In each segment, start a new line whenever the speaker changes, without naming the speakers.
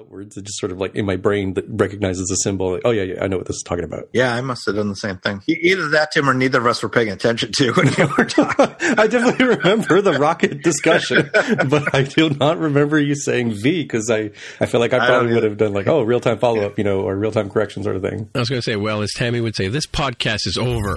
outwards. It just sort of like in my brain that recognizes a symbol. Like, oh yeah, yeah, I know what this is talking about.
Yeah, I must have done the same thing. Either that, Tim, or neither of us were paying attention to when we were talking.
I definitely remember the rocket discussion, but I do not remember you saying V because I, I feel like I
I
probably
don't
would have done like, oh, real time follow up, you know, or real time correction sort of thing.
I was going to say, well, as Tammy would say, this podcast is over.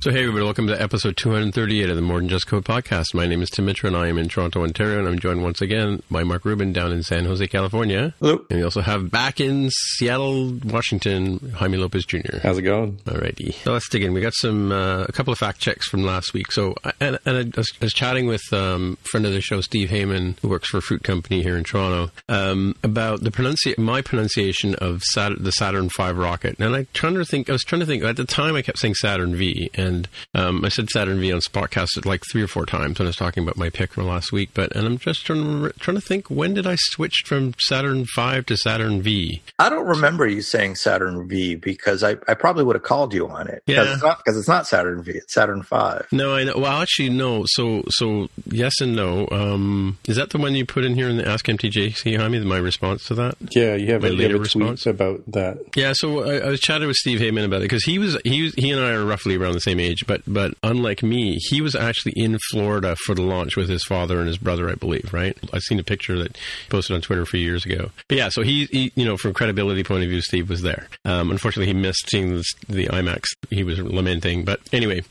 So, hey, everybody, welcome to episode 238 of the More Than Just Code podcast. My name is Tim Mitra, and I am in Toronto, Ontario, and I'm joined once again by Mark Rubin down in San Jose, California.
Hello.
And we also have back in Seattle, Washington, Jaime Lopez Jr.
How's it going?
Alrighty. So let's dig in. We got some uh, a couple of fact checks from last week. So and, and I, was, I was chatting with um, a friend of the show, Steve Heyman, who works for a fruit company here in Toronto, um, about the pronunci- my pronunciation of Sat- the Saturn V rocket. And I trying to think. I was trying to think. At the time, I kept saying Saturn V, and um, I said Saturn V on Spotcast like three or four times when I was talking about my pick from last week. But and I'm just trying to, re- trying to think when did I switch from Saturn V to Saturn V?
I don't remember you saying Saturn V because I, I probably would have called you on it. Because
Yeah.
it's not because it's not Saturn V, it's Saturn Five.
No, I know. Well, actually, no. So, so yes and no. Um, is that the one you put in here in the Ask MTJC, Jaime? My response to that?
Yeah, you have,
My
a,
later
have a tweet
response?
about that.
Yeah. So I, I was chatting with Steve Heyman about it because he was he was, he and I are roughly around the same age, but but unlike me, he was actually in Florida for the launch with his father and his brother, I believe. Right? I've seen a picture that posted on Twitter a few years ago. But yeah, so he, he you know from credibility point of view, Steve was there. Um, unfortunately, he missed seeing the, the IMAX. He was lamenting, but anyway,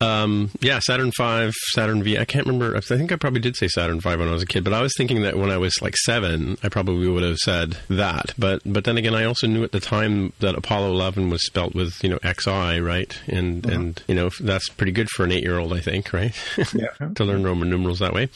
um, yeah, Saturn Five, Saturn V. I can't remember. I think I probably did say Saturn Five when I was a kid, but I was thinking that when I was like seven, I probably would have said that. But but then again, I also knew at the time that Apollo 11 was spelt with you know XI, right? And and you know that's pretty good for an eight year old, I think, right?
Yeah.
to learn Roman numerals that way.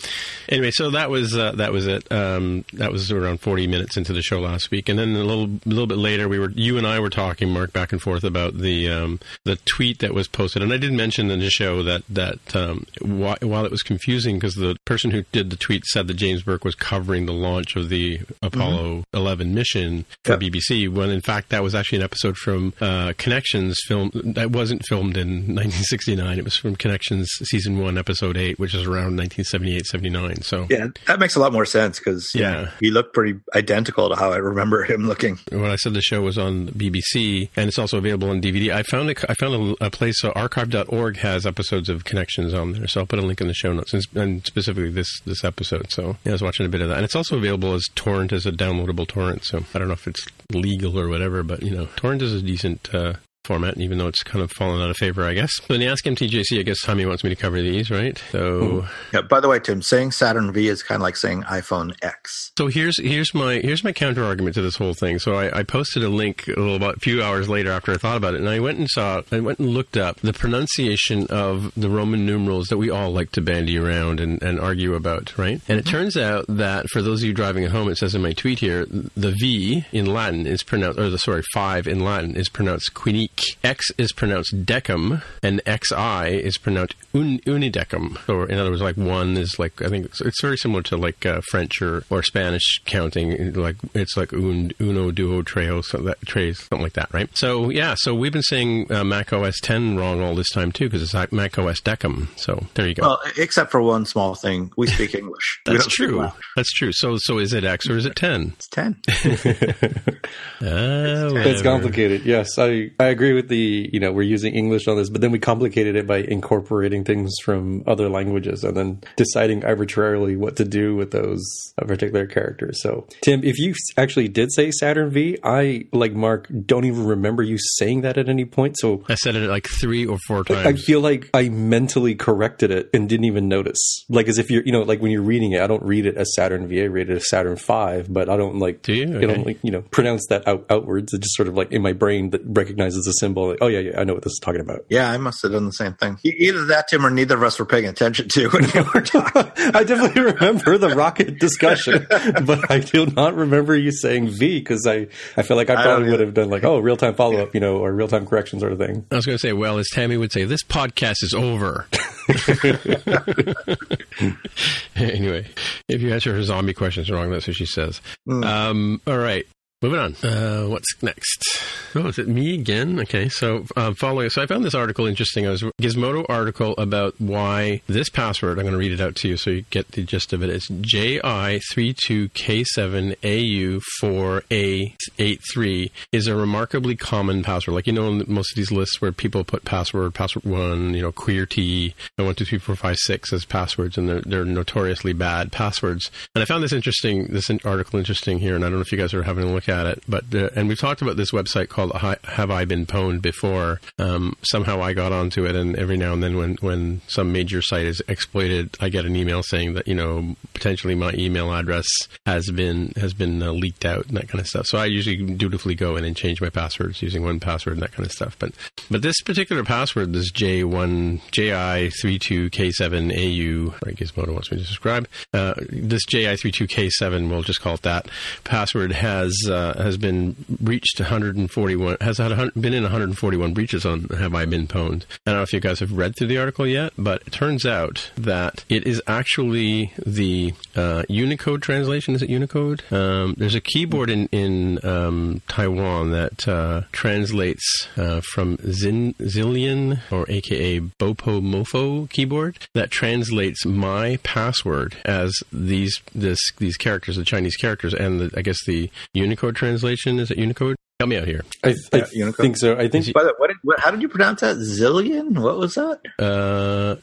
Anyway, so that was uh, that was it. Um, that was around forty minutes into the show last week, and then a little a little bit later, we were you and I were talking, Mark, back and forth about the um, the tweet that was posted, and I did mention in the show that that um, wh- while it was confusing because the person who did the tweet said that James Burke was covering the launch of the Apollo 11 mission for
Yep.
BBC, when in fact that was actually an episode from uh, Connections film that wasn't filmed in 1969. It was from Connections season one, episode eight, which is around 1978, 79. So
Yeah, that makes a lot more sense because
Yeah.
he looked pretty identical to how I remember him looking.
when I said the show was on BBC and it's also available on DVD, I found a, I found a, a place. So archive.org has episodes of Connections on there, so I'll put a link in the show notes and, and specifically this this episode. So yeah, I was watching a bit of that, and it's also available as torrent as a downloadable torrent. So I don't know if it's legal or whatever, but you know, torrent is a decent. Uh, Format, even though it's kind of fallen out of favor, I guess. In the Ask MTJC, I guess Tommy wants me to cover these, right? So, hmm.
Yeah. By the way, Tim, saying Saturn V is kind of like saying iPhone X.
So here's here's my here's my counter argument to this whole thing. So I, I posted a link a little about a few hours later after I thought about it, and I went and saw I went and looked up the pronunciation of the Roman numerals that we all like to bandy around and, and argue about, right? And it mm-hmm. turns out that for those of you driving at home, it says in my tweet here, the V in Latin is pronounced, or the sorry, five in Latin is pronounced quinique. X is pronounced decum, and XI is pronounced un, unidecum. Or in other words, like one is like I think it's, it's very similar to like uh, French or, or Spanish counting. Like it's like un, uno, duo, treo, so that tres, something like that, right? So yeah, so we've been saying uh, Mac OS 10 wrong all this time too because it's like Mac OS decum. So there you go.
Well, except for one small thing, we speak English.
That's
don't speak
true.
Latin.
That's true. So so is it X or is it 10?
It's ten.
Ah,
It's
whatever.
complicated. Yes, I, I agree with the, you know, we're using English on this, but then we complicated it by incorporating things from other languages and then deciding arbitrarily what to do with those uh, particular characters. So, Tim, if you actually did say Saturn V, I, like Mark, don't even remember you saying that at any point. So
I said it like three or four times.
I feel like I mentally corrected it and didn't even notice. Like as if you're, you know, like when you're reading it, I don't read it as Saturn V, I read it as Saturn Five, but I don't like,
Do you?
I don't like, you know, pronounce that out outwards. It just sort of like in my brain that recognizes a symbol. Like, oh yeah, yeah, I know what this is talking about.
Yeah, I must have done the same thing. Either that, Tim, or neither of us were paying attention to when we were talking.
I definitely remember the rocket discussion, but I do not remember you saying V because I, I feel like I
don't
probably would have done like, oh, real time follow up, you know, or real time correction sort of thing.
I was going to say, well, as Tammy would say, this podcast is over. anyway, if you answer her zombie questions wrong, that's what she says. Um, all right. Moving on. Uh, what's next? Oh, is it me again? Okay, so uh, following. So I found this article interesting. I was a Gizmodo article about why this password. I'm going to read it out to you so you get the gist of it. It's JI32K7AU4A83 is a remarkably common password. Like you know, in most of these lists where people put password, password one, you know, QWERTY, and one two three four five six as passwords, and they're they're notoriously bad passwords. And I found this interesting. This article interesting here, and I don't know if you guys are having a look at it, but uh, and we've talked about this website called Have I Been Pwned before. Um, somehow I got onto it, and every now and then when when some major site is exploited, I get an email saying that you know potentially my email address has been has been uh, leaked out and that kind of stuff. So I usually dutifully go in and change my passwords using one password and that kind of stuff. But but this particular password, this J one JI three two K seven AU, I Gizmodo wants me to describe uh, this JI three two K seven. We'll just call it that password has uh, has been breached 141 has had been in 141 breaches on Have I Been Pwned. I don't know if you guys have read through the article yet, but it turns out that it is actually the uh, Unicode translation. Is it Unicode? Um, there's a keyboard in in um, Taiwan that uh, translates uh, from Zin, Zillion or AKA Bopomofo keyboard that translates my password as these this these characters, the Chinese characters, and the, I guess the Unicode translation is it Unicode? Help me out here.
I, th- I think so. I think.
By the, what, did, what, how did you pronounce that? Zillion? What was that?
Uh,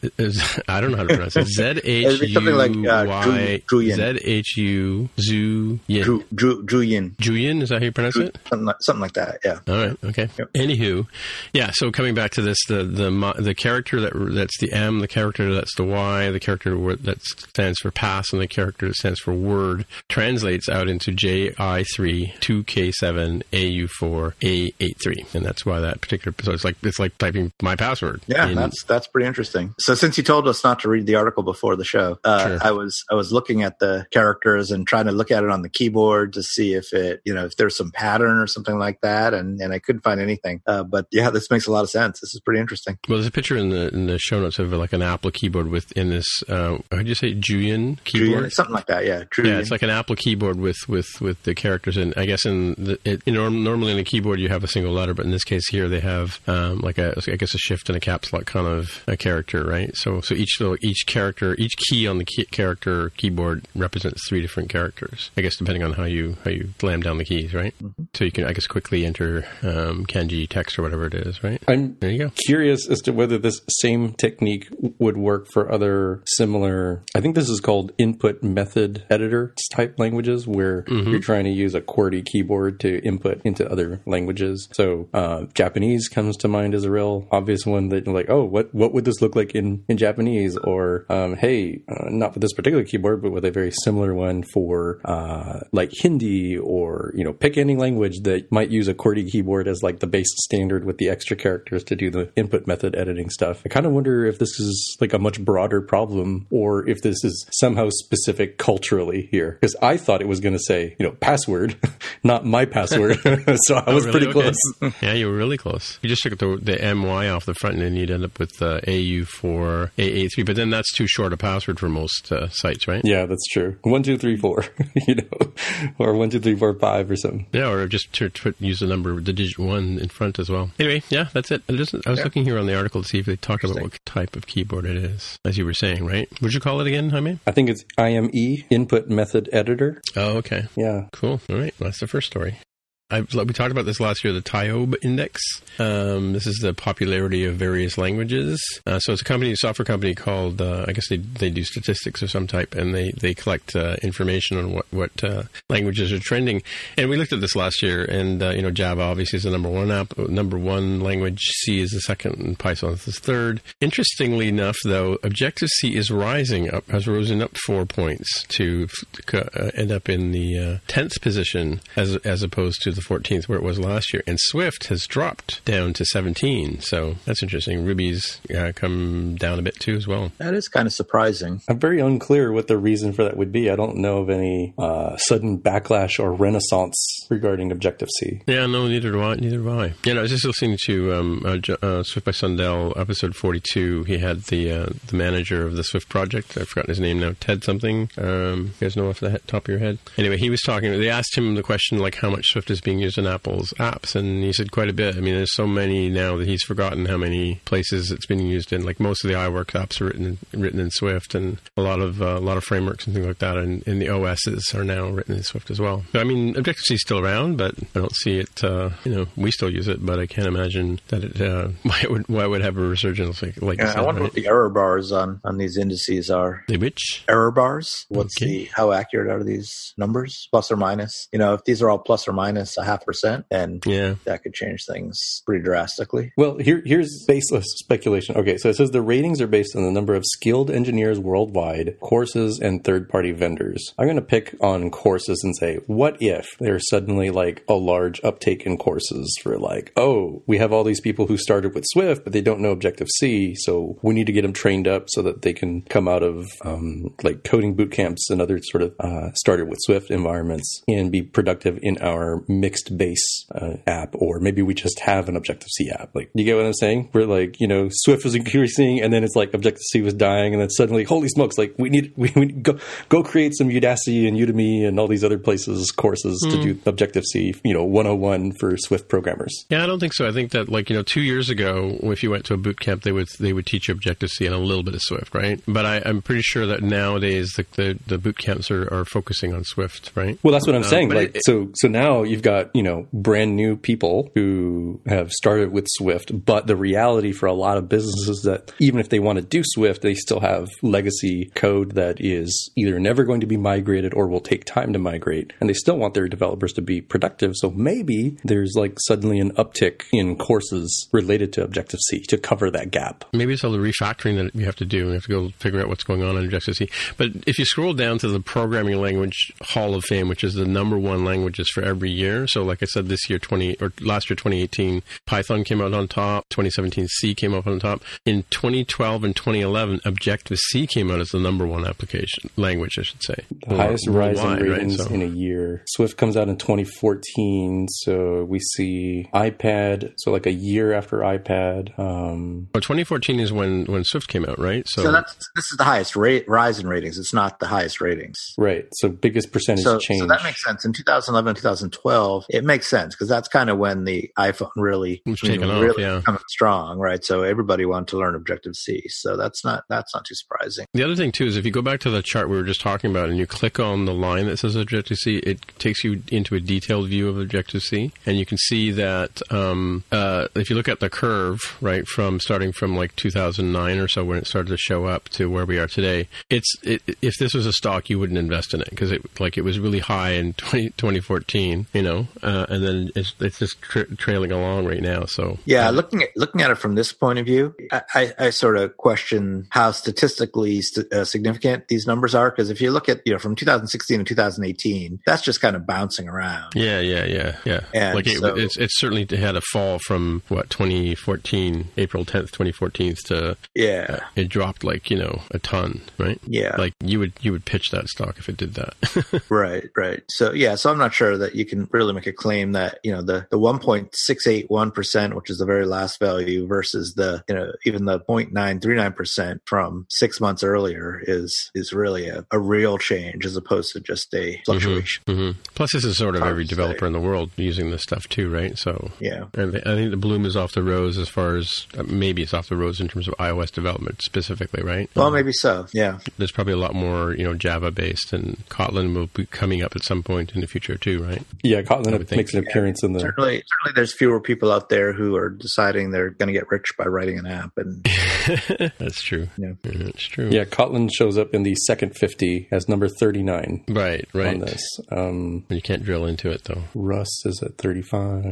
I don't know how to pronounce it. Z H U Y Z H U Zu Yin.
Juyin.
Juyin. Is that how you pronounce it?
Something like, something like that. Yeah.
All right. Okay. Yep. Anywho, yeah. So coming back to this, the the the character that that's the M, the character that's the Y, the character that stands for pass, and the character that stands for word translates out into J I three two K seven A U U4A83, and that's why that particular. So it's like it's like typing my password.
Yeah, in, that's that's pretty interesting. So since you told us not to read the article before the show, uh, sure. I was I was looking at the characters and trying to look at it on the keyboard to see if it you know if there's some pattern or something like that, and and I couldn't find anything. Uh, but yeah, this makes a lot of sense. This is pretty interesting.
Well, there's a picture in the in the show notes of like an Apple keyboard with in this. Uh, how do you say Julian keyboard?
Julian, something like that. Yeah,
Julian. yeah. It's like an Apple keyboard with with with the characters, and I guess in the it, you know normally in a keyboard you have a single letter, but in this case here they have um, like a I guess a shift and a caps lock kind of a character, right? So so each little each character, each key on the key, character keyboard represents three different characters. I guess depending on how you how you slam down the keys, right? Mm-hmm. So you can I guess quickly enter um, kanji text or whatever it is, right?
I'm there you go. Curious as to whether this same technique would work for other similar. I think this is called input method editor type languages where mm-hmm. you're trying to use a QWERTY keyboard to input into other languages. So uh, Japanese comes to mind as a real obvious one that like, oh, what what would this look like in in Japanese? Or um, hey, uh, not for this particular keyboard, but with a very similar one for uh, like Hindi or you know, pick any language that might use a QWERTY keyboard as like the base standard with the extra characters to do the input method editing stuff. I kind of wonder if this is like a much broader problem or if this is somehow specific culturally here because I thought it was going to say you know password, not my password. so I was really? pretty close.
yeah, you were really close. You just took the, the MY off the front, and then you'd end up with uh, AU4, AA3. But then that's too short a password for most uh, sites, right?
Yeah, that's true. One, two, three, four, you know, or one, two, three, four, five, or something.
Yeah, or just to, to use the number, the digit one in front as well. Anyway, yeah, that's it. I, just, I was yeah. looking here on the article to see if they talked about what type of keyboard it is, as you were saying, right? Would you call it again, Jaime?
I think it's IME, Input Method Editor.
Oh, okay.
Yeah.
Cool. All right. Well, that's the first story. I, we talked about this last year, the TIOBE index. Um, this is the popularity of various languages. Uh, so it's a company, a software company called, uh, I guess they, they do statistics of some type, and they, they collect uh, information on what, what uh, languages are trending. And we looked at this last year, and, uh, you know, Java obviously is the number one app, number one language. C is the second, and Python is the third. Interestingly enough, though, Objective-C is rising up, has risen up four points to uh, end up in the 10th position as, as opposed to the 14th, where it was last year. And Swift has dropped down to 17. So that's interesting. Ruby's uh, come down a bit too as well.
That is kind of surprising.
I'm very unclear what the reason for that would be. I don't know of any uh, sudden backlash or renaissance regarding Objective C.
Yeah, no, neither do I. Neither do I. Yeah, no, I was just listening to um, uh, uh, Swift by Sundell, episode 42. He had the uh, the manager of the Swift project. I've forgotten his name now. Ted something. Um, you guys know off the top of your head? Anyway, he was talking. They asked him the question like how much Swift is being used in Apple's apps, and he said quite a bit. I mean, there's so many now that he's forgotten how many places it's being used in. Like most of the iWork apps are written in, written in Swift, and a lot of uh, a lot of frameworks and things like that, and, and the OSs are now written in Swift as well. I mean, Objective C is still around, but I don't see it. Uh, you know, we still use it, but I can't imagine that it uh, why it would why it would have a resurgence like. like
yeah, I wonder right? what the error bars on on these indices are.
The which
error bars? What's okay. the how accurate are these numbers? Plus or minus? You know, if these are all plus or minus a half percent, then
yeah,
that could change things pretty drastically.
Well, here here's baseless speculation. Okay, so it says the ratings are based on the number of skilled engineers worldwide, courses, and third party vendors. I'm going to pick on courses and say, what if there's suddenly like a large uptake in courses for like, oh, we have all these people who started with Swift, but they don't know Objective C, so we need to get them trained up so that they can come out of um, like coding boot camps and other sort of uh, started with Swift environments and be productive in our mixed base uh, app, or maybe we just have an Objective C app. Like, you get what I'm saying? We're like, you know, Swift was increasing, and then it's like Objective C was dying, and then suddenly, holy smokes! Like, we need we, we go go create some Udacity and Udemy and all these other places courses mm. to do Objective C, you know, 101 for Swift programmers.
Yeah, I don't think so. I think that like you know, two years ago, if you went to a boot camp, they would they would teach you Objective C and a little bit of Swift, right? But I, am pretty sure that nowadays the, the, the boot camps are, are focusing on Swift, right?
Well, that's what I'm uh, saying. Like, it, so so now you've got you know brand new people who have started with Swift, but the reality for a lot of businesses that even if they want to do Swift, they still have legacy code that is either never going to be migrated or will take time to migrate, and they still want their developers to be productive. So maybe there's like suddenly an uptick in courses related to Objective C to cover that gap.
Maybe it's all the refactoring that we have to do. We have to go figure out what's going on in Objective C. But if you scroll down to the programming language Hall of Fame, which is the number one languages for every year. So, like I said, this year, 20 or last year, 2018, Python came out on top. 2017, C came up on top. In 2012 and 2011, Objective C came out as the number one application language, I should say.
The highest rising ratings right? so. in a year. Swift comes out in 2014, so we see iPad. So, like a year after iPad. Um,
well, 2014 is when when Swift came out, right?
So, so that's this is the highest rate rise in ratings. It's not the highest ratings.
Right. So biggest percentage
so,
change.
So that makes sense. In 2011, 2012, it makes sense because that's kind of when the iPhone really,
you know, really off, yeah.
strong, right? So everybody wanted to learn Objective C. So that's not that's not too surprising.
The other thing too is if you go back to the chart we were just talking about and you click on the line that says Objective C, it takes you into a detailed view of Objective C, and you can see that um, uh, if you look at the curve, right, from starting from like 2009 or so when it started to show up to where we are today, it's it, if this was a stock, you wouldn't invest in it because it like it was really high in 20, 2014, you know, uh, and then it's it's just tra- trailing along right now. So
yeah, looking at looking at it from this point of view, I, I, I sort of question how statistically st- uh, significant these numbers are because if you look at you know from 2016 to 2018, that's just kind of bouncing around.
Yeah, yeah, yeah, yeah. And like it, so, it's it's certainly had a fall from what 2014 April 10th 2014 to
yeah,
uh, it dropped like you know a ton, right?
Yeah,
like you would you would pitch that stock if it did that.
right, right. So yeah, so I'm not sure that you can really make a claim that you know the the 1.681 percent, which is the very last value, versus the you know even the 0.939 percent from six months earlier is is really a, a real change as opposed to just a mm-hmm, fluctuation.
Mm-hmm, mm-hmm. Plus, this is sort of every developer in the world using this stuff too, right? So
yeah,
and I think the bloom is off the rose as far as uh, maybe it's off the rose in terms of iOS development specifically, right?
Well, um, maybe so. Yeah,
there's probably a lot more you know Java based, and Kotlin will be coming up at some point in the future too, right?
Yeah, Kotlin makes an appearance yeah, in the.
Certainly, certainly, there's fewer people out there who are deciding they're going to get rich by writing an app, and
that's true.
Yeah,
that's true.
Yeah, Kotlin shows up in the second fifty as number thirty nine.
Right, right.
On this, um,
you can't drill into it though.
Rust is at thirty five.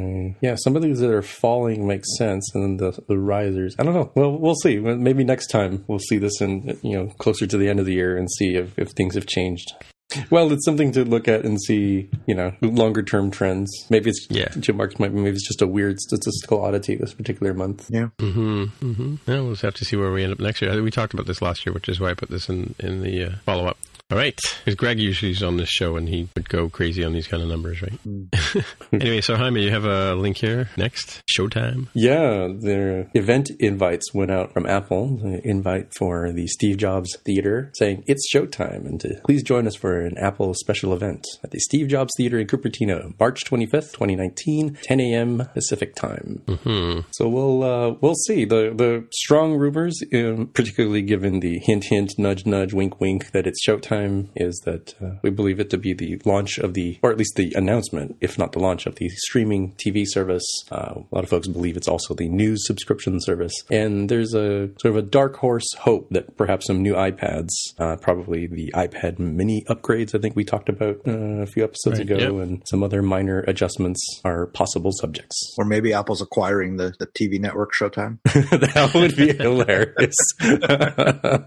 Yeah, some of these that are falling make sense, and then the, the risers. I don't know. Well, we'll see. Maybe next time we'll see this in you know closer to the end of the year and see if, if things have changed. Well, it's something to look at and see, you know, longer term trends. Maybe it's yeah. Jim Marks might maybe it's just a weird statistical oddity this particular month.
Yeah.
Mm-hmm. Mm-hmm. Yeah, we'll just have to see where we end up next year. We talked about this last year, which is why I put this in in the uh, follow up. All right. Because Greg usually is on this show and he would go crazy on these kind of numbers, right? Mm. anyway, so Jaime, you have a link here next. Showtime.
Yeah, their event invites went out from Apple. An invite for the Steve Jobs Theater saying it's showtime and to please join us for an Apple special event at the Steve Jobs Theater in Cupertino, March 25th, 2019, 10 a.m. Pacific time. Mm-hmm. So we'll uh, we'll see. The the strong rumors, um, particularly given the hint hint, nudge nudge, wink wink that it's showtime time is that uh, we believe it to be the launch of the, or at least the announcement, if not the launch of the streaming TV service. Uh, a lot of folks believe it's also the news subscription service. And there's a sort of a dark horse hope that perhaps some new iPads, uh, probably the iPad mini upgrades, I think we talked about uh, a few episodes right, ago, yep. and some other minor adjustments are possible subjects.
Or maybe Apple's acquiring the, the TV network Showtime.
that would be hilarious.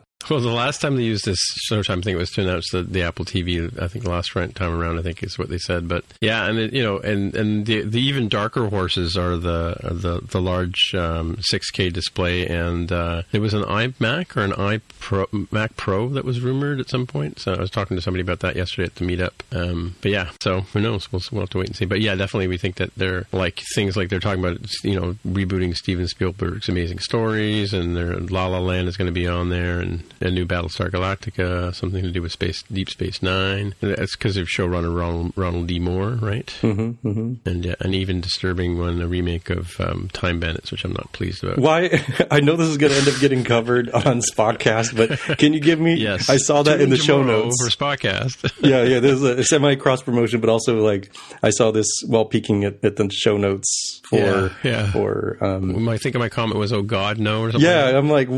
Well, the last time they used this Showtime thing was to announce the, the Apple TV. I think the last time around, I think is what they said. But yeah, and it, you know, and and the the even darker horses are the the the large um, 6K display, and uh, there was an iMac or an iPro Mac Pro that was rumored at some point. So I was talking to somebody about that yesterday at the meetup. Um, but yeah, so who knows? We'll we'll have to wait and see. But yeah, definitely we think that they're like things like they're talking about, you know, rebooting Steven Spielberg's Amazing Stories, and their La La Land is going to be on there, and a new Battlestar Galactica, something to do with space, Deep Space Nine. That's because of showrunner Ronald, Ronald D. Moore, right? Mm-hmm, mm-hmm. And uh, an even disturbing one, a remake of um, Time Bandits, which I'm not pleased about.
Why? I know this is going to end up getting covered on Spotcast, but can you give me?
yes,
I saw that in the show notes
for Spotcast.
yeah, yeah. There's a semi cross promotion, but also like I saw this while peeking at, at the show notes for yeah. yeah. for. Um,
I think my comment was, "Oh God, no!" Or something.
Yeah, like I'm like,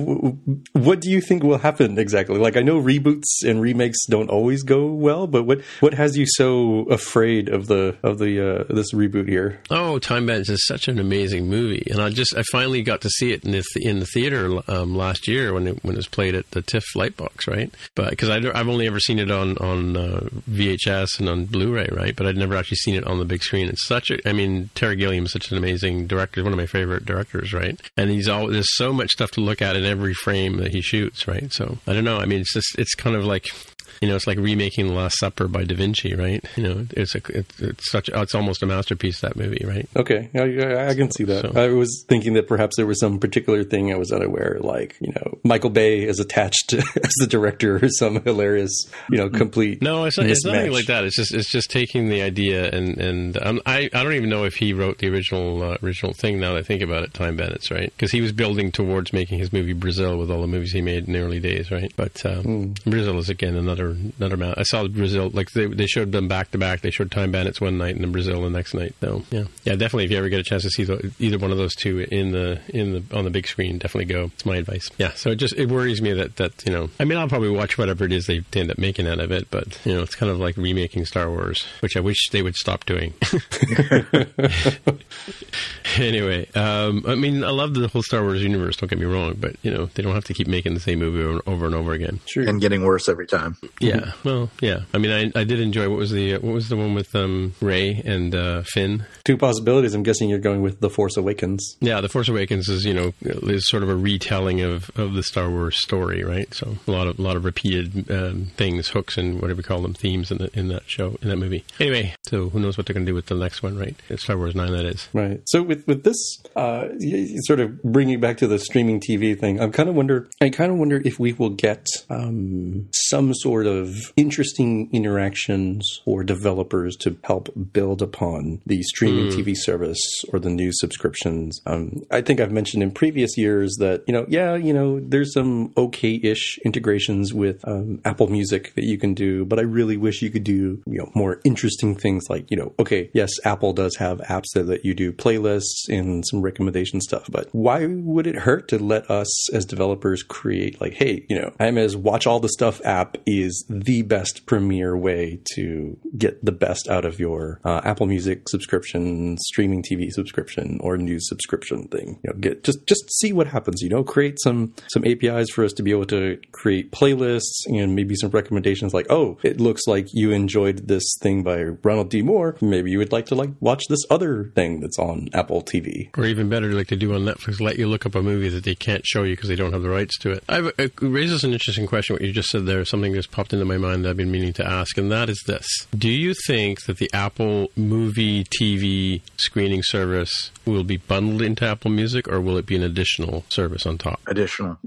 what do you think will happen exactly? Like I know reboots and remakes don't always go well, but what what has you so afraid of the of the uh, this reboot here?
Oh, Time Bandits is such an amazing movie, and I just I finally got to see it in the in the theater um, last year when it when it was played at the TIFF Lightbox, right? But because I've only ever seen it on on uh, VHS and on Blu-ray, right? But I'd never actually seen it on the big screen. It's such a I mean Terry Gilliam is such an amazing director, one of my favorite directors, right? And he's all there's so much stuff to look at in every frame that he shoots, right? So I don't know. I mean, it's just it's kind of like you know, it's like remaking The Last Supper by Da Vinci, right? You know, it's a, it's, it's such, it's almost a masterpiece that movie, right?
Okay, I, I can see that. So, I was thinking that perhaps there was some particular thing I was unaware, like you know, Michael Bay is attached to, as the director or some hilarious, you know, complete.
No, it's, not, it's nothing like that. It's just it's just taking the idea and and um, I I don't even know if he wrote the original uh, original thing. Now that I think about it, Time Bandits right? Because he was building towards making his movie Brazil with all the movies he made in the early days, right? But um, mm. Brazil is again another another another amount. I saw Brazil like they they showed them back to back. They showed Time Bandits one night and then Brazil the next night. So yeah, yeah, definitely. If you ever get a chance to see the, either one of those two in the in the on the big screen, definitely go. It's my advice. Yeah. So it just it worries me that that you know. I mean, I'll probably watch whatever it is they end up making out of it, but you know, it's kind of like remaking Star Wars, which I wish they would stop doing. anyway, um, I mean, I love the whole Star Wars universe. Don't get me wrong, but you know, they don't have to keep making the same movie over and over again.
Sure. And getting worse every time.
Yeah. Well, yeah. I mean, I, I did enjoy what was the what was the one with um, Rey and uh, Finn.
Two possibilities. I'm guessing you're going with the Force Awakens.
Yeah, the Force Awakens is you know is sort of a retelling of, of the Star Wars story, right? So a lot of a lot of repeated um, things, hooks, and whatever we call them, themes in the, in that show in that movie. Anyway, so who knows what they're going to do with the next one, right? It's Star Wars Nine, that is.
Right. So with with this, uh, sort of bringing back to the streaming TV thing, I'm kind of wonder. I kind of wonder if we will get um, some sort of interesting interactions for developers to help build upon the streaming mm. TV service or the new subscriptions. Um, I think I've mentioned in previous years that, you know, yeah, you know, there's some okay ish integrations with um, Apple Music that you can do, but I really wish you could do, you know, more interesting things like, you know, okay, yes, Apple does have apps that let you do playlists and some recommendation stuff, but why would it hurt to let us as developers create, like, hey, you know, Jaime's Watch All the Stuff app is is the best premier way to get the best out of your uh, Apple Music subscription, streaming TV subscription, or news subscription thing. You know, get just just see what happens. You know, create some some APIs for us to be able to create playlists and maybe some recommendations like, oh, it looks like you enjoyed this thing by Ronald D. Moore. Maybe you would like to like watch this other thing that's on Apple TV.
Or even better, like they do on Netflix, let you look up a movie that they can't show you because they don't have the rights to it. I've, it raises an interesting question. What you just said there, something just popped into my mind that I've been meaning to ask, and that is this: Do you think that the Apple Movie TV screening service will be bundled into Apple Music, or will it be an additional service on top?
Additional.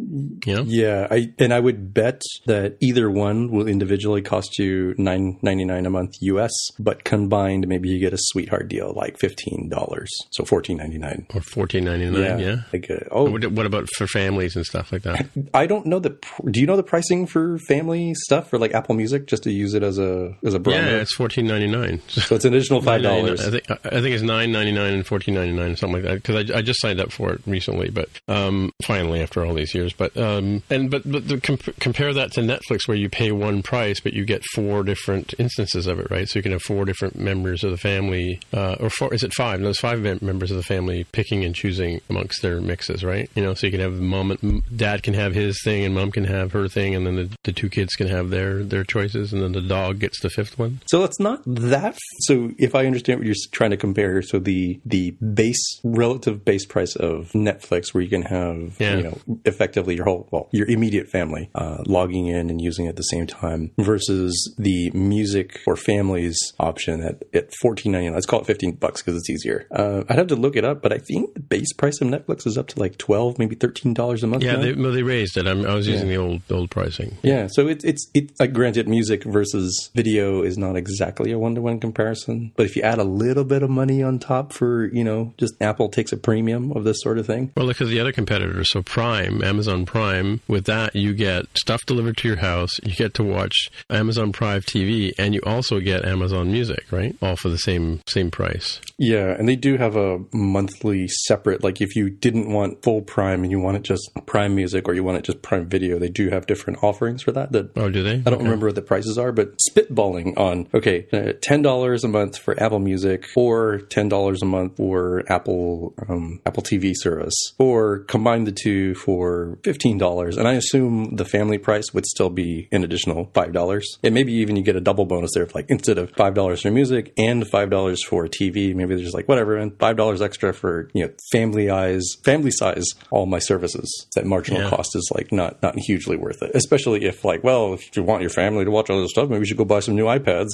Yeah.
Yeah, I and I would bet that either one will individually cost you nine ninety nine a month US, but combined maybe you get a sweetheart deal like fifteen dollars, so fourteen ninety nine
or fourteen ninety nine. Yeah.
Like, uh, oh,
what, what, about for families and stuff like that?
I don't know the. Do you know the pricing for family stuff for like Apple Music just to use it as a as a
barometer? Yeah, it's fourteen ninety nine.
So it's an additional five dollars.
I think I think it's nine ninety nine and fourteen ninety nine something like that because I, I, just signed up for it recently, but um, finally after all these years. But um, and but but the, comp- compare that to Netflix where you pay one price but you get four different instances of it, right? So you can have four different members of the family, uh, or four is it five? There's five members of the family picking and choosing amongst their mixes, right? You know, so you can have mom and dad can have his thing and mom can have her thing, and then the, the two kids can have their their choices, and then the dog gets the fifth one.
So it's not that. So if I understand what you're trying to compare, so the the base relative base price of Netflix, where you can have yeah. you know effectively your whole well your immediate family uh, logging in and using it at the same time, versus the music or families option at at fourteen ninety nine. Let's call it fifteen bucks because it's easier. Uh, I'd have to look it up, but I think the base price of Netflix is up to like twelve, maybe thirteen dollars a month.
Yeah, they, well, they raised it. I'm, i was using yeah. the old old pricing.
Yeah, so it's it's it. Like, granted, music versus video is not exactly a one to one comparison, but if you add a little bit of money on top for you know just Apple takes a premium of this sort of thing.
Well, look at the other competitors. So Prime, Amazon Prime, with that you get stuff delivered to your house. You get to watch Amazon Prime TV, and you also get Amazon Music, right? All for the same same price.
Yeah, and they do have a monthly separate. Like if you didn't want full Prime and you want it just Prime Music or you want it just Prime Video, they do have different offerings for that. That
oh, do they? I
don't okay. remember what the prices are, but spitballing on okay, uh, ten dollars a month for Apple Music, or ten dollars a month for Apple um, Apple TV service, or combine the two for fifteen dollars. And I assume the family price would still be an additional five dollars. And maybe even you get a double bonus there, if like instead of five dollars for music and five dollars for TV, maybe they're just like whatever, and five dollars extra for you know family eyes, family size all my services. That marginal yeah. cost is like not not hugely worth it, especially if like well if you want your family to watch all this stuff, maybe we should go buy some new iPads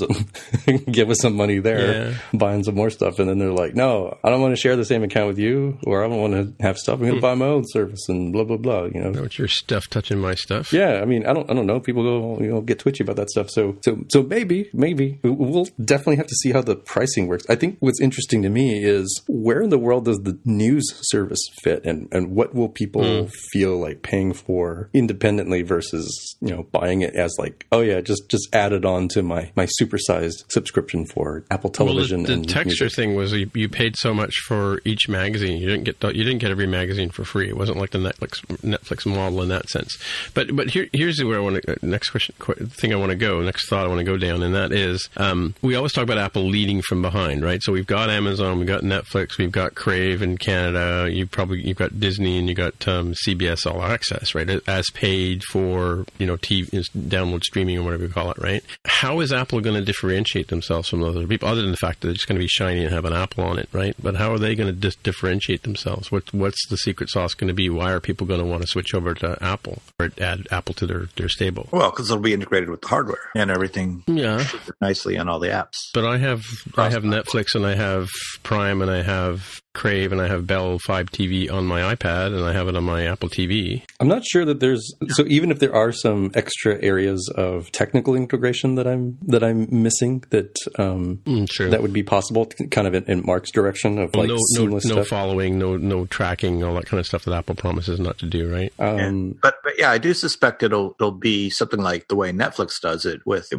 and give us some money there, yeah. buying some more stuff. And then they're like, no, I don't want to share the same account with you, or I don't want to have stuff. I'm going to hmm. buy my own service and blah blah blah. You know,
what's your stuff touching my stuff?
Yeah, I mean, I don't I don't know. People go you know get twitchy about that stuff. So so so maybe maybe we'll definitely have to see how the pricing works. I think what's interesting to me is where in the world does the news service fit, and and what will people mm. feel like paying for independently versus you know buying it as like oh yeah just just add it on to my my supersized subscription for Apple Television.
Well, the, the texture music. thing was you, you, paid so much for each magazine. You didn't get you didn't get every magazine for free. It wasn't like the Netflix Netflix model in that sense. But but here here's where I want to next question thing I want to go next thought I want to go down, and that is um, we always talk about Apple leading from behind, right? So we've got Amazon, we've got Netflix, we've got Crave in Canada. You probably you've got Disney and you got um, CBS All Access, right? As paid for you know TV download streaming or whatever you call it, right? How is Apple going to differentiate themselves from other people, other than the fact that it's going to be shiny and have an Apple on it, right? But how are they going to dis- differentiate themselves? What what's the secret sauce going to be? Why are people going to want to switch over to Apple or add Apple to their their stable?
Well, because it'll be integrated with the hardware and everything.
Yeah,
nicely on all the apps.
But I have I have Netflix and I have Prime and I have Crave and I have Bell Fibe TV on my iPad and I have it on my Apple TV.
I'm not sure that there's so even if there are some extra areas of technical integration that I'm that I'm missing that um mm, that would be possible kind of in, in Mark's direction of like
no,
seamless
no,
no
following, no no tracking, all that kind of stuff that Apple promises not to do, right?
Um, and, but but yeah, I do suspect it'll it'll be something like the way Netflix does it with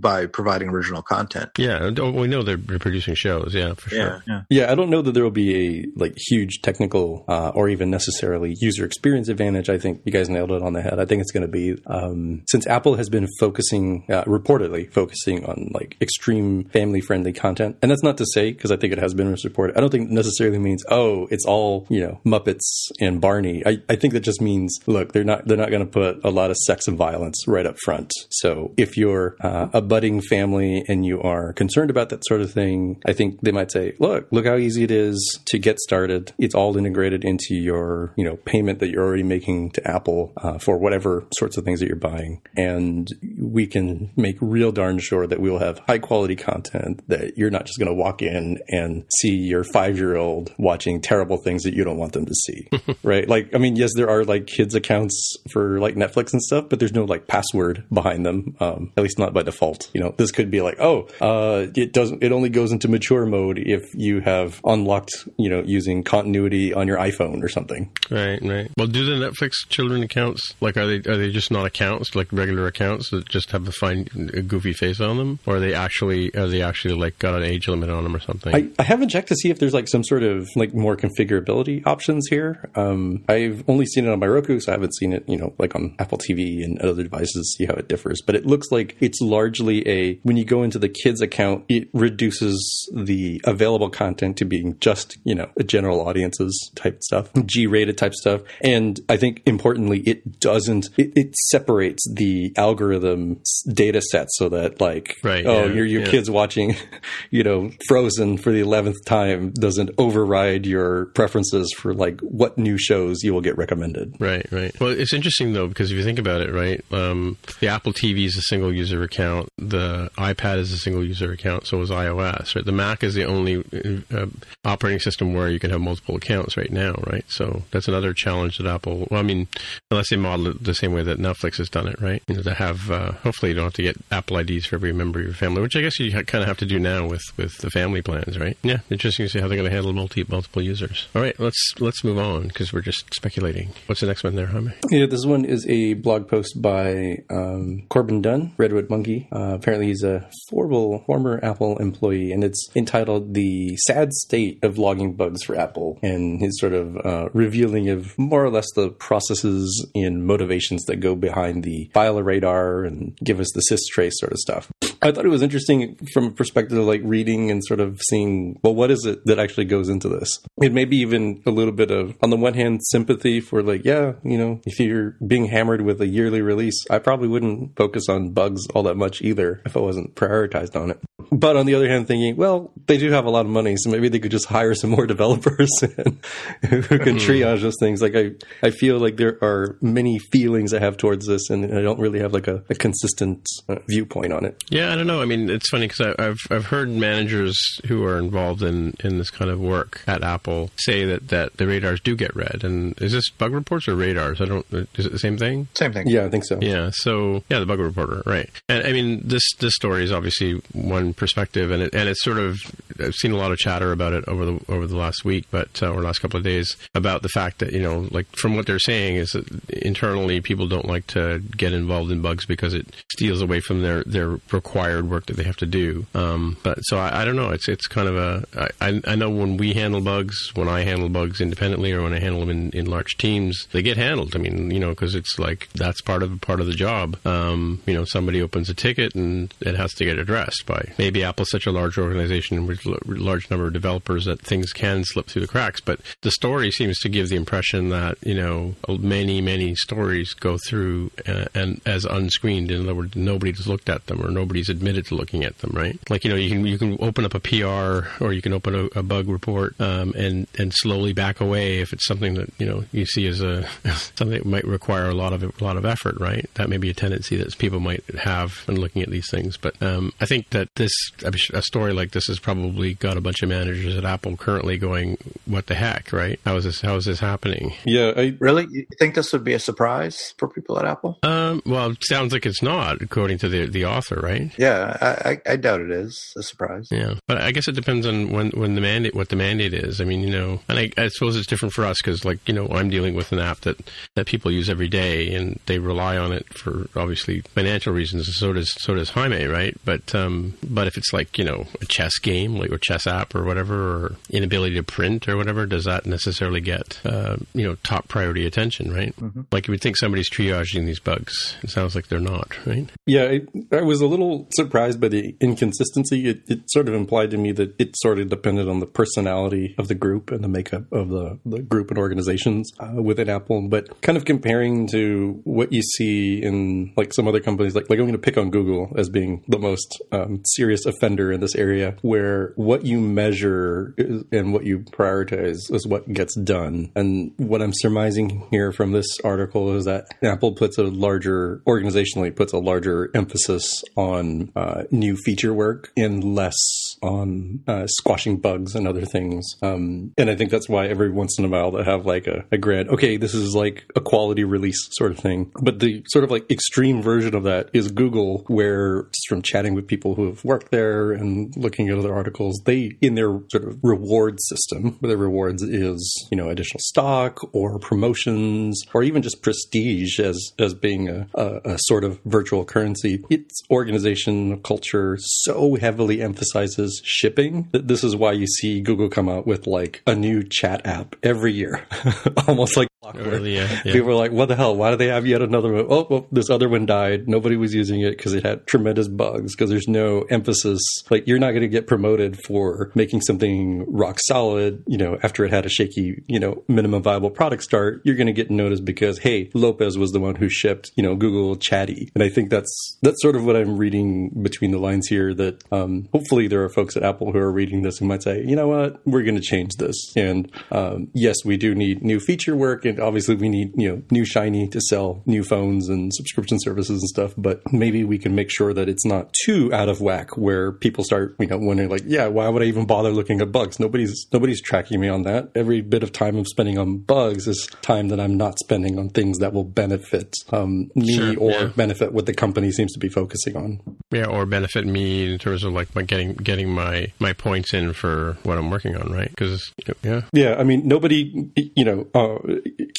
by providing original content.
Yeah, we know they're producing shows, yeah, for
sure. Yeah,
yeah. yeah I don't know that there will be a like huge technical uh, or even necessarily user experience advantage, I think you guys nailed it on the head. I think it's going to be um, since Apple has been focusing, uh, reportedly focusing on like extreme family friendly content, and that's not to say because I think it has been reported. I don't think necessarily means oh it's all you know Muppets and Barney. I, I think that just means look they're not they're not going to put a lot of sex and violence right up front. So if you're uh, a budding family and you are concerned about that sort of thing, I think they might say, look, look how easy it is to get started. It's all integrated into your, you know, payment that you're already making to Apple uh, for whatever sorts of things that you're buying. And we can make real darn sure that we'll have high quality content that you're not just going to walk in and see your five year old watching terrible things that you don't want them to see. right. Like, I mean, yes, there are like kids accounts for like Netflix and stuff, but there's no like password behind them. Um, at least not by default. You know, this could be like, oh, uh, it doesn't, it only goes into mature mode if you have unlocked, you know, using continuity on your iPhone or something.
Right, right. Well, do the Netflix children accounts like are they are they just not accounts like regular accounts that just have a fine a goofy face on them, or are they actually are they actually like got an age limit on them or something?
I, I haven't checked to see if there's like some sort of like more configurability options here. Um, I've only seen it on my Roku, so I haven't seen it, you know, like on Apple TV and other devices. See how it differs, but it looks like it's largely a when you go into the kids account, it reduces the available content to being just you know a general audiences type stuff, G rated type stuff, and I think importantly, it doesn't it, it, separates the algorithm data set so that like right, oh yeah, your your yeah. kids watching, you know, Frozen for the eleventh time doesn't override your preferences for like what new shows you will get recommended.
Right, right. Well, it's interesting though because if you think about it, right, um, the Apple TV is a single user account, the iPad is a single user account, so is iOS. Right, the Mac is the only uh, operating system where you can have multiple accounts right now. Right, so that's another challenge that Apple. Well, I mean, unless they model it the same way that Netflix has done it, right? You know, to have uh, hopefully you don't have to get Apple IDs for every member of your family, which I guess you ha- kind of have to do now with with the family plans, right? Yeah, interesting to see how they're going to handle multi multiple users. All right, let's let's move on because we're just speculating. What's the next one there, Jaime?
Yeah, this one is a blog post by um, Corbin Dunn, Redwood Monkey. Uh, apparently, he's a former former Apple employee, and it's entitled "The Sad State of Logging Bugs for Apple," and his sort of uh, revealing of more or less the processes and motivations that go behind the file a radar and give us the systrace sort of stuff. I thought it was interesting from a perspective of like reading and sort of seeing, well, what is it that actually goes into this? It may be even a little bit of, on the one hand, sympathy for like, yeah, you know, if you're being hammered with a yearly release, I probably wouldn't focus on bugs all that much either if I wasn't prioritized on it. But on the other hand, thinking, well, they do have a lot of money, so maybe they could just hire some more developers who can hmm. triage those things. Like I, I feel like there are many feelings I have towards this, and I don't really have like a, a consistent uh, viewpoint on it.
Yeah, I don't know. I mean, it's funny because I've I've heard managers who are involved in, in this kind of work at Apple say that, that the radars do get read. And is this bug reports or radars? I don't. Is it the same thing?
Same thing.
Yeah, I think so.
Yeah. So yeah, the bug reporter, right? And I mean, this this story is obviously one perspective, and it and it's sort of I've seen a lot of chatter about it over the over the last week, but uh, or last couple of days about the fact that you know, like from what they're saying is that internally people don't like to get involved in bugs because it steals away from their their required work that they have to do. Um, but so I, I, don't know. It's it's kind of a I, I know when we handle bugs, when I handle bugs independently, or when I handle them in, in large teams, they get handled. I mean, you know, because it's like that's part of part of the job. Um, you know, somebody opens a ticket and it has to get addressed by maybe Apple's such a large organization with a large number of developers that things can slip through the cracks. But the story seems to give the impression that you know many many stories go through uh, and as unscreened. In other words, nobody's looked at them or nobody's admitted to looking at them. Right? Like you know, you can you can open up a PR or you can open a, a bug report um, and and slowly back away if it's something that you know you see as a something that might require a lot of a lot of effort. Right? That may be a tendency that people might have when looking at these things. But um, I think that this a story like this has probably got a bunch of managers at Apple currently going, "What the heck?" Right? How is this? How is this happening?
Yeah, I
really you think this would be a surprise for people at Apple.
Um, well, it sounds like it's not, according to the the author, right?
Yeah, I, I, I doubt it is a surprise.
Yeah, but I guess it depends on when when the mandate what the mandate is. I mean, you know, and I, I suppose it's different for us because, like, you know, I'm dealing with an app that that people use every day, and they rely on it for obviously financial reasons. And so does so does Jaime, right? But um, but if it's like you know a chess game, like or chess app or whatever, or inability to print or whatever, does that necessarily get uh, you know top priority attention? Right? Mm-hmm. Like you would think somebody's triaging these bugs. It sounds like they're not. Right?
Yeah, I, I was a little surprised by the inconsistency. It, it, sort of implied to me that it sort of depended on the personality of the group and the makeup of the, the group and organizations uh, within Apple. But kind of comparing to what you see in like some other companies, like like I'm going to pick on Google as being the most um, serious offender in this area, where what you measure and what you prioritize is what gets done. And what I'm surmising here from this article is that Apple puts a larger organizationally puts a larger emphasis on uh, new feature work and less on uh, squashing bugs and other things. Um, and I think that's why every once in a while they have like a, a grand, okay, this is like a quality release sort of thing. But the sort of like extreme version of that is Google, where just from chatting with people who have worked there and looking at other articles, they in their sort of reward system, where their rewards is you know additional stock or promotions or even just prestige as as being a, a, a sort of virtual currency. Its organization culture so heavily emphasizes shipping this is why you see Google come out with like a new chat app every year, almost like Really, yeah, yeah. People were like, "What the hell? Why do they have yet another one?" Oh, well, this other one died. Nobody was using it because it had tremendous bugs. Because there's no emphasis. Like you're not going to get promoted for making something rock solid. You know, after it had a shaky, you know, minimum viable product start, you're going to get noticed because hey, Lopez was the one who shipped, you know, Google Chatty. And I think that's that's sort of what I'm reading between the lines here. That um, hopefully there are folks at Apple who are reading this who might say, you know what, we're going to change this. And um, yes, we do need new feature work and obviously we need you know new shiny to sell new phones and subscription services and stuff but maybe we can make sure that it's not too out of whack where people start you know wondering like yeah why would i even bother looking at bugs? Nobody's nobody's tracking me on that. Every bit of time i'm spending on bugs is time that i'm not spending on things that will benefit um, me sure, or yeah. benefit what the company seems to be focusing on.
Yeah or benefit me in terms of like my getting getting my my points in for what i'm working on right? Because yeah.
Yeah i mean nobody you know uh,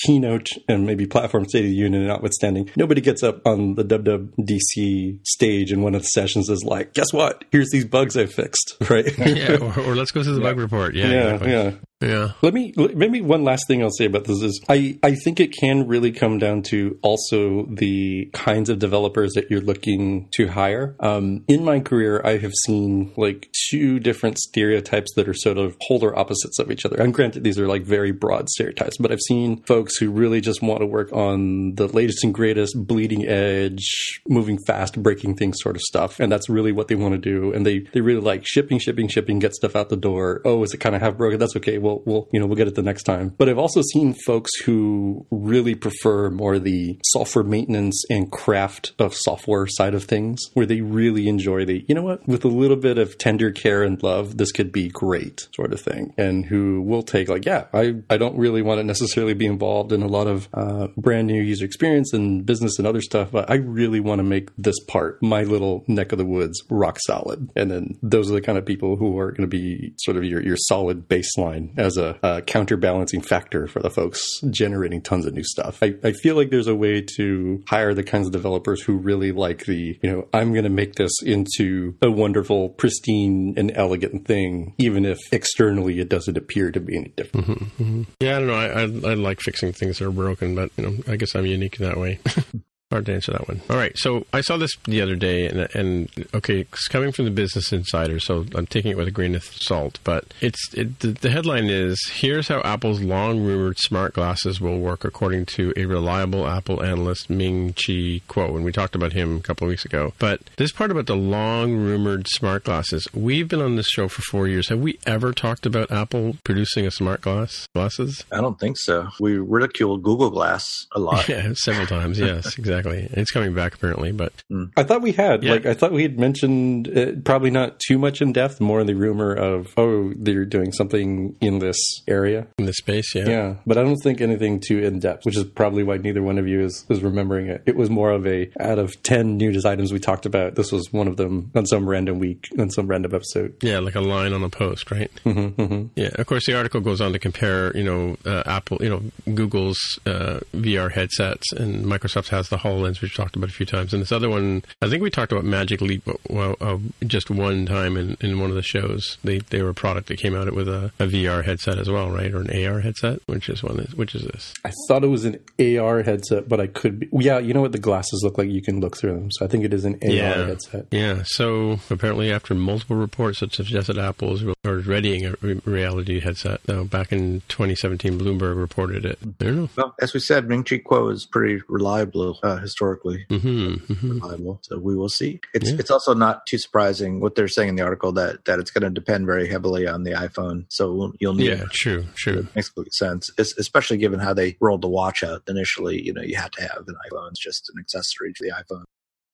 keynote and maybe platform state of the union notwithstanding, nobody gets up on the WWDC stage in one of the sessions is like, guess what? Here's these bugs I fixed, right?
yeah, or, or, let's go through the yeah. bug report. Yeah,
yeah, exactly. yeah.
Yeah.
Let me maybe one last thing I'll say about this is I I think it can really come down to also the kinds of developers that you're looking to hire. Um, in my career, I have seen like two different stereotypes that are sort of polar opposites of each other. And granted, these are like very broad stereotypes, but I've seen folks who really just want to work on the latest and greatest, bleeding edge, moving fast, breaking things sort of stuff, and that's really what they want to do. And they they really like shipping, shipping, shipping, get stuff out the door. Oh, is it kind of half broken? That's okay. Well we'll we'll you know we'll get it the next time. But I've also seen folks who really prefer more the software maintenance and craft of software side of things, where they really enjoy the you know what with a little bit of tender care and love, this could be great sort of thing, and who will take like yeah I I don't really want to necessarily be involved in a lot of uh, brand new user experience and business and other stuff, but I really want to make this part my little neck of the woods rock solid, and then those are the kind of people who are going to be sort of your your solid baseline as a, a, counterbalancing factor for the folks generating tons of new stuff. I, I feel like there's a way to hire the kinds of developers who really like the, you know, I'm going to make this into a wonderful, pristine, and elegant thing, even if externally it doesn't appear to be any different.
Mm-hmm, mm-hmm. Yeah, I don't know. I, I, I like fixing things that are broken, but you know, I guess I'm unique in that way. Hard to answer that one. All right. So I saw this the other day, and, and okay, it's coming from the Business Insider, so I'm taking it with a grain of salt. But it's it, the, the headline is: "Here's how Apple's long rumored smart glasses will work, according to a reliable Apple analyst, Ming Chi Kuo." And we talked about him a couple of weeks ago. But this part about the long rumored smart glasses, we've been on this show for four years. Have we ever talked about Apple producing a smart glass glasses?
I don't think so. We ridiculed Google Glass a lot.
Yeah, several times. Yes, exactly exactly. It's coming back apparently, but
mm. I thought we had. Yeah. Like I thought we had mentioned it, probably not too much in depth, more in the rumor of oh they're doing something in this area
in the space. Yeah,
yeah. But I don't think anything too in depth, which is probably why neither one of you is is remembering it. It was more of a out of ten news items we talked about. This was one of them on some random week on some random episode.
Yeah, like a line on a post, right?
Mm-hmm, mm-hmm.
Yeah. Of course, the article goes on to compare, you know, uh, Apple, you know, Google's uh, VR headsets, and Microsoft has the Holo HoloLens, which we talked about a few times. And this other one, I think we talked about Magic Leap well, uh, just one time in, in one of the shows. They they were a product that came out with a, a VR headset as well, right? Or an AR headset? Which is one? Is, which is this?
I thought it was an AR headset, but I could be. Yeah, you know what the glasses look like? You can look through them. So I think it is an AR
yeah.
headset.
Yeah. So apparently, after multiple reports that suggested Apple is readying a reality headset, now back in 2017, Bloomberg reported it. I don't know.
Well, as we said, Ming Chi Kuo is pretty reliable uh, historically. Mm-hmm, mm-hmm. Reliable. So we will see. It's yeah. it's also not too surprising what they're saying in the article that that it's going to depend very heavily on the iPhone. So you'll need.
Yeah, true, true.
Makes complete sense, it's, especially given how they rolled the watch out initially. You know, you had to have an iPhone; it's just an accessory to the iPhone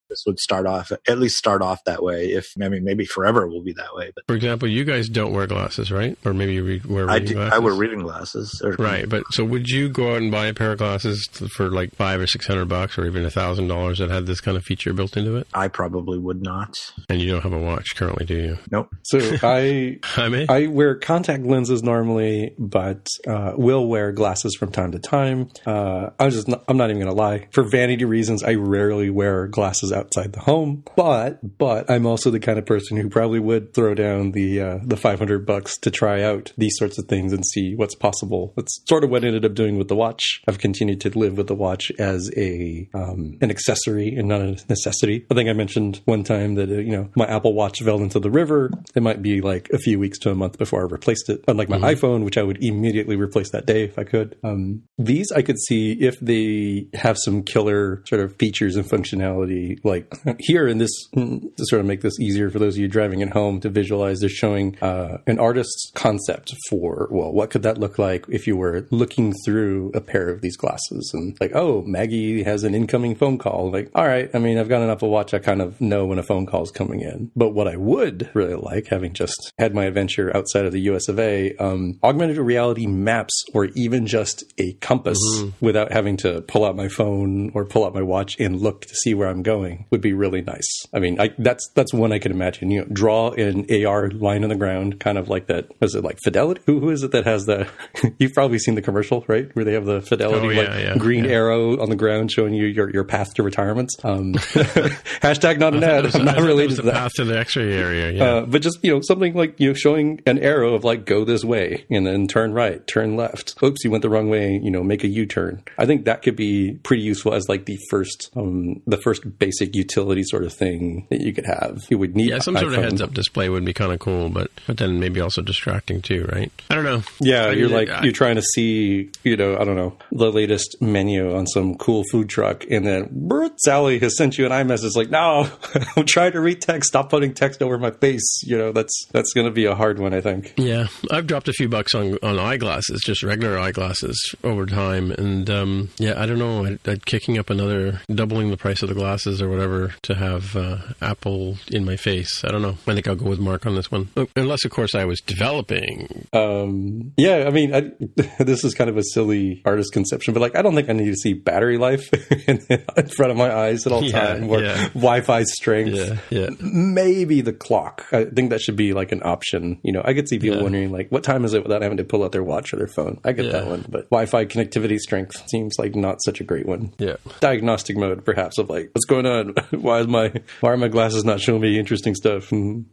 this would start off at least start off that way. If I mean, maybe forever will be that way. But
for example, you guys don't wear glasses, right? Or maybe you read, wear
reading
I do, glasses.
I wear reading glasses.
Or, right, but so would you go out and buy a pair of glasses for like five or six hundred bucks, or even a thousand dollars that had this kind of feature built into it?
I probably would not.
And you don't have a watch currently, do you?
Nope.
So I
I, may?
I wear contact lenses normally, but uh, will wear glasses from time to time. Uh, I'm just not, I'm not even going to lie. For vanity reasons, I rarely wear glasses outside the home. But but I'm also the kind of person who probably would throw down the uh, the 500 bucks to try out these sorts of things and see what's possible. That's sort of what I ended up doing with the watch. I've continued to live with the watch as a um, an accessory and not a necessity. I think I mentioned one time that uh, you know my Apple Watch fell into the river. It might be like a few weeks to a month before I replaced it. Unlike my mm-hmm. iPhone, which I would immediately replace that day if I could. Um, these I could see if they have some killer sort of features and functionality. Like here in this to sort of make this easier for those of you driving at home to visualize, they're showing uh, an artist's concept for well, what could that look like if you were looking through a pair of these glasses and like, oh, Maggie has an incoming phone call. Like, all right, I mean, I've got an Apple Watch, I kind of know when a phone call is coming in. But what I would really like, having just had my adventure outside of the US of A, um, augmented reality maps or even just a compass mm-hmm. without having to pull out my phone or pull out my watch and look to see where I'm going would be really nice. I mean, I, that's that's one I can imagine. You know, draw an AR line on the ground, kind of like that. Was it like Fidelity? Who who is it that has the? you've probably seen the commercial, right? Where they have the Fidelity oh, yeah, like yeah, green yeah. arrow on the ground showing you your, your path to retirement. Um, hashtag not an ad. I'm not related to that.
Path to the X-ray area. Yeah,
uh, but just you know something like you know showing an arrow of like go this way and then turn right, turn left. Oops, you went the wrong way. You know, make a U-turn. I think that could be pretty useful as like the first um, the first basic utility sort of thing that you could have. You would need
yeah, some sort of heads up display would be kind of cool, but but then maybe also distracting too, right? I don't know.
Yeah, I you're like I, you're trying to see, you know, I don't know, the latest menu on some cool food truck, and then Bert Sally has sent you an iMessage like, no, I'm trying to read text. Stop putting text over my face. You know, that's that's going to be a hard one, I think.
Yeah, I've dropped a few bucks on on eyeglasses, just regular eyeglasses over time, and um, yeah, I don't know, I'd, I'd kicking up another doubling the price of the glasses or whatever to have uh, Apple in my face. I don't know. I think I'll go with Mark on this one, unless of course I was developing.
Um, yeah, I mean, I, this is kind of a silly artist conception, but like, I don't think I need to see battery life in, in front of my eyes at all yeah, time or yeah. Wi-Fi strength.
Yeah, yeah.
Maybe the clock. I think that should be like an option. You know, I could see people yeah. wondering like, what time is it without having to pull out their watch or their phone. I get that one, but Wi-Fi connectivity strength seems like not such a great one.
Yeah.
Diagnostic mode, perhaps, of like, what's going on? why is my why are my glasses not showing me interesting stuff? And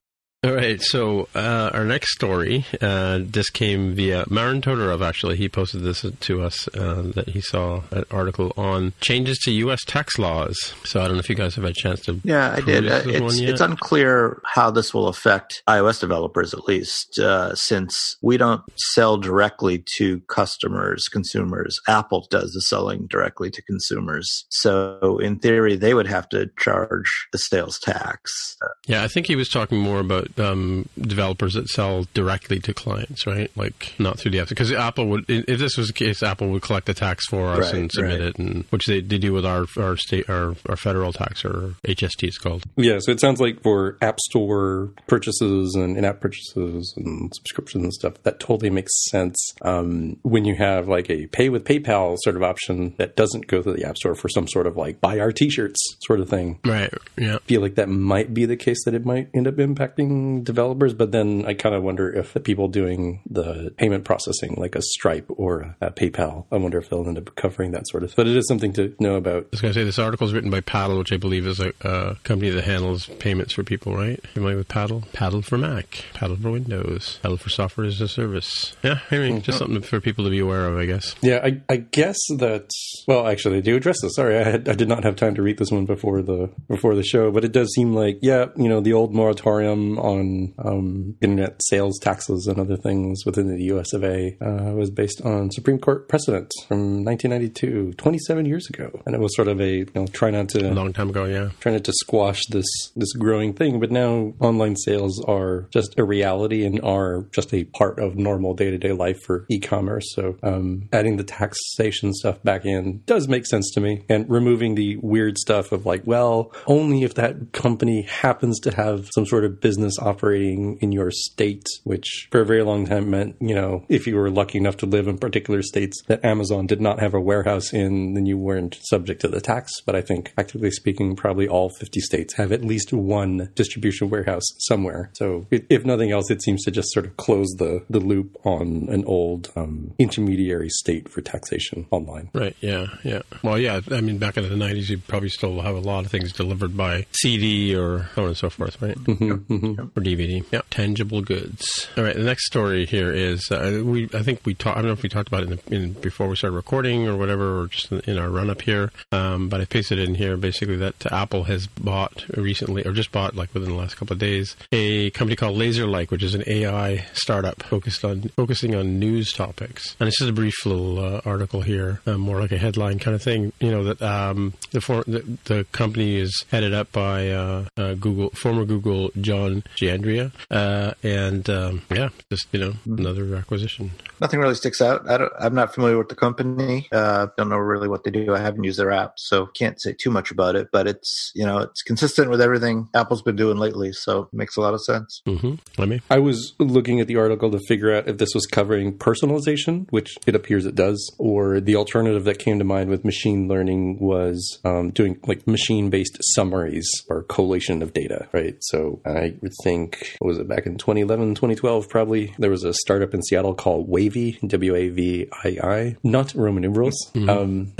all right, so uh, our next story, uh, this came via Marin Todorov, actually. He posted this to us uh, that he saw an article on changes to U.S. tax laws. So I don't know if you guys have had a chance to.
Yeah, I did. It's, it's, unclear how this will affect iOS developers, at least, uh, since we don't sell directly to customers, consumers. Apple does the selling directly to consumers. So in theory, they would have to charge the sales tax.
Yeah, I think he was talking more about um, developers that sell directly to clients, right? Like not through the app. Because Apple would, if this was the case, Apple would collect the tax for us right, and submit right. it, and which they, they do with our our state our, our federal tax or HST it's called.
Yeah, so it sounds like for App Store purchases and in-app purchases and subscriptions and stuff, that totally makes sense. Um, when you have like a pay with PayPal sort of option that doesn't go through the App Store for some sort of like buy our T-shirts sort of thing,
right? Yeah, I
feel like that might be the case that it might end up impacting developers, but then I kind of wonder if the people doing the payment processing, like a Stripe or a PayPal, I wonder if they'll end up covering that sort of. But it is something to know about. I
was going to say this article is written by Paddle, which I believe is a, a company that handles payments for people, right? Familiar with Paddle? Paddle for Mac, Paddle for Windows, Paddle for software as a service. Yeah, I mean, mm-hmm. just something for people to be aware of, I guess.
Yeah, I, I guess that. Well, actually, they do address this. Sorry, I, had, I did not have time to read this one before the before the show, but it does seem like yeah, you know, the old moratorium on um, internet sales taxes and other things within the U.S. of A. Uh, was based on Supreme Court precedent from 1992, 27 years ago, and it was sort of a you know try not to
a long time ago, yeah,
trying not to squash this this growing thing. But now online sales are just a reality and are just a part of normal day to day life for e-commerce. So um, adding the taxation stuff back in does make sense to me, and removing the weird stuff of like, well, only if that company happens to have some sort of business operating in your state, which for a very long time meant, you know, if you were lucky enough to live in particular states that Amazon did not have a warehouse in, then you weren't subject to the tax. But I think, practically speaking, probably all 50 states have at least one distribution warehouse somewhere. So if nothing else, it seems to just sort of close the, the loop on an old um, intermediary state for taxation online.
Right. Yeah. Yeah. Well, yeah. I mean, back in the 90s, you probably still have a lot of things delivered by CD or so on and so forth, right? Mm-hmm, mm-hmm. Or DVD. Yeah. Tangible goods. All right. The next story here is uh, we. I think we talked. I don't know if we talked about it in, in before we started recording or whatever, or just in our run up here. Um, but I pasted it in here basically that Apple has bought recently, or just bought like within the last couple of days, a company called Laserlike, which is an AI startup focused on focusing on news topics. And this is a brief little uh, article here, uh, more like a headline kind of thing. You know that um, the, for, the, the company is headed up by uh, uh Google former Google John Giannandrea, uh, and um, yeah, just you know mm-hmm. another acquisition.
Nothing really sticks out. I am not familiar with the company. Uh, don't know really what they do. I haven't used their app, so can't say too much about it. But it's you know it's consistent with everything Apple's been doing lately, so it makes a lot of sense.
Mm-hmm. Let me.
I was looking at the article to figure out if this was covering personalization, which it appears it does, or the alternative that came to mind with machine learning was um, doing like machine based summaries or collation of data, right? So I would think, was it back in 2011, 2012, probably? There was a startup in Seattle called Wavii, W A V I I, not Roman numerals. Mm-hmm.
Um,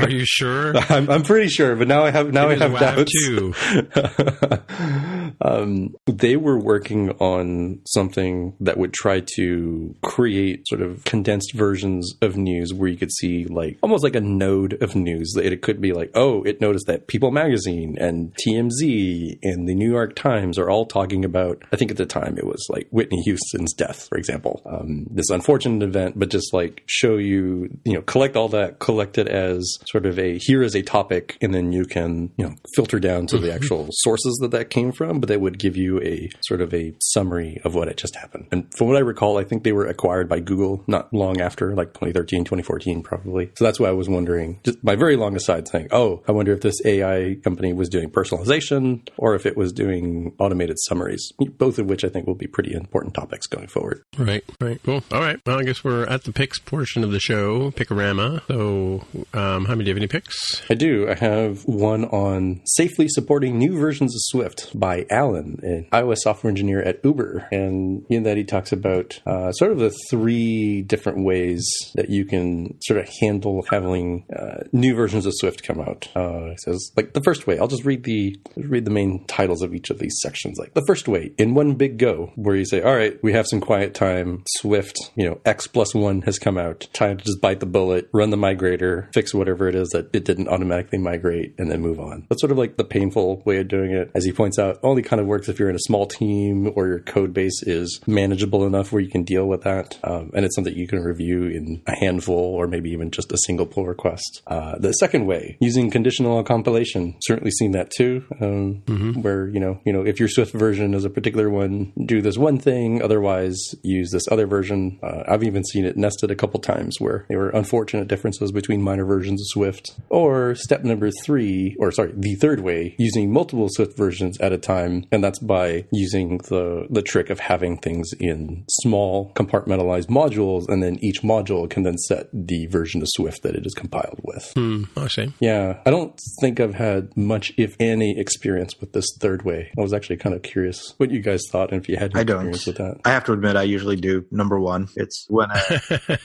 Are you sure?
I'm, I'm, pretty sure, but now I have now I have doubts. Too. um, they were working on something that would try to create sort of condensed versions of news where you could see like almost like a node of news. It could be like, oh, it noticed that People Magazine and TMZ and the New York Times are all talking about. I think at the time it was like Whitney Houston's death, for example. Um, this unfortunate event, but just like show you, you know, collect all that, collect it as sort of a here is a topic, and then you can, you know, filter down to the actual sources that that came from. But they would give you a sort of a summary of what had just happened. And from what I recall, I think they were acquired by Google not long after, like 2013, 2014, probably. So that's why I was wondering, just my very long aside saying, oh, I wonder if this AI company was doing personalization or if it was doing automated summaries, both of which I think will be pretty important topics going forward.
Right, right. Cool. All right. Well, I guess we're at the picks portion of the show, Pickorama. So, um, how many do you have any picks?
I do. I have one on safely supporting new versions of Swift by Alan, an iOS software engineer at Uber. And in that, he talks about uh, sort of the three different ways that you can sort of handle having uh, new versions of Swift come out. Uh, he says, like the first way, I'll just read the read the main titles of each of these sections. Like the first way, in one big go, where you say, all right, we have some quiet time. Swift, you know, X plus one has come out. Time to just bite the bullet, run the migrator, fix whatever it is that it didn't automatically migrate, and then move on. That's sort of like the painful way of doing it. As he points out, only kind of works if you're in a small team or your code base is manageable enough where you can deal with that. Um, and it's something you can review in a handful or maybe even just a single pull request. Uh, the second way, using conditional compilation, certainly seen that too, um, mm-hmm. where you know, you know, if your Swift version is a particular one, do this one thing. Otherwise, use this other version. Uh, I've even seen it nested a couple times where there were unfortunate differences between minor versions of Swift. Or step number three, or sorry, the third way, using multiple Swift versions at a time time, and that's by using the the trick of having things in small compartmentalized modules, and then each module can then set the version of Swift that it is compiled with.
Hmm, I see.
Yeah, I don't think I've had much, if any, experience with this third way. I was actually kind of curious what you guys thought and if you had any
I don't.
experience with that.
I have to admit, I usually do number one. It's when I,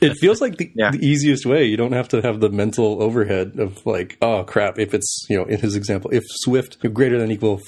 It feels like the,
Yeah.
the easiest way. You don't have to have the mental overhead of like, oh crap, if it's, you know, in his example, if Swift greater than equal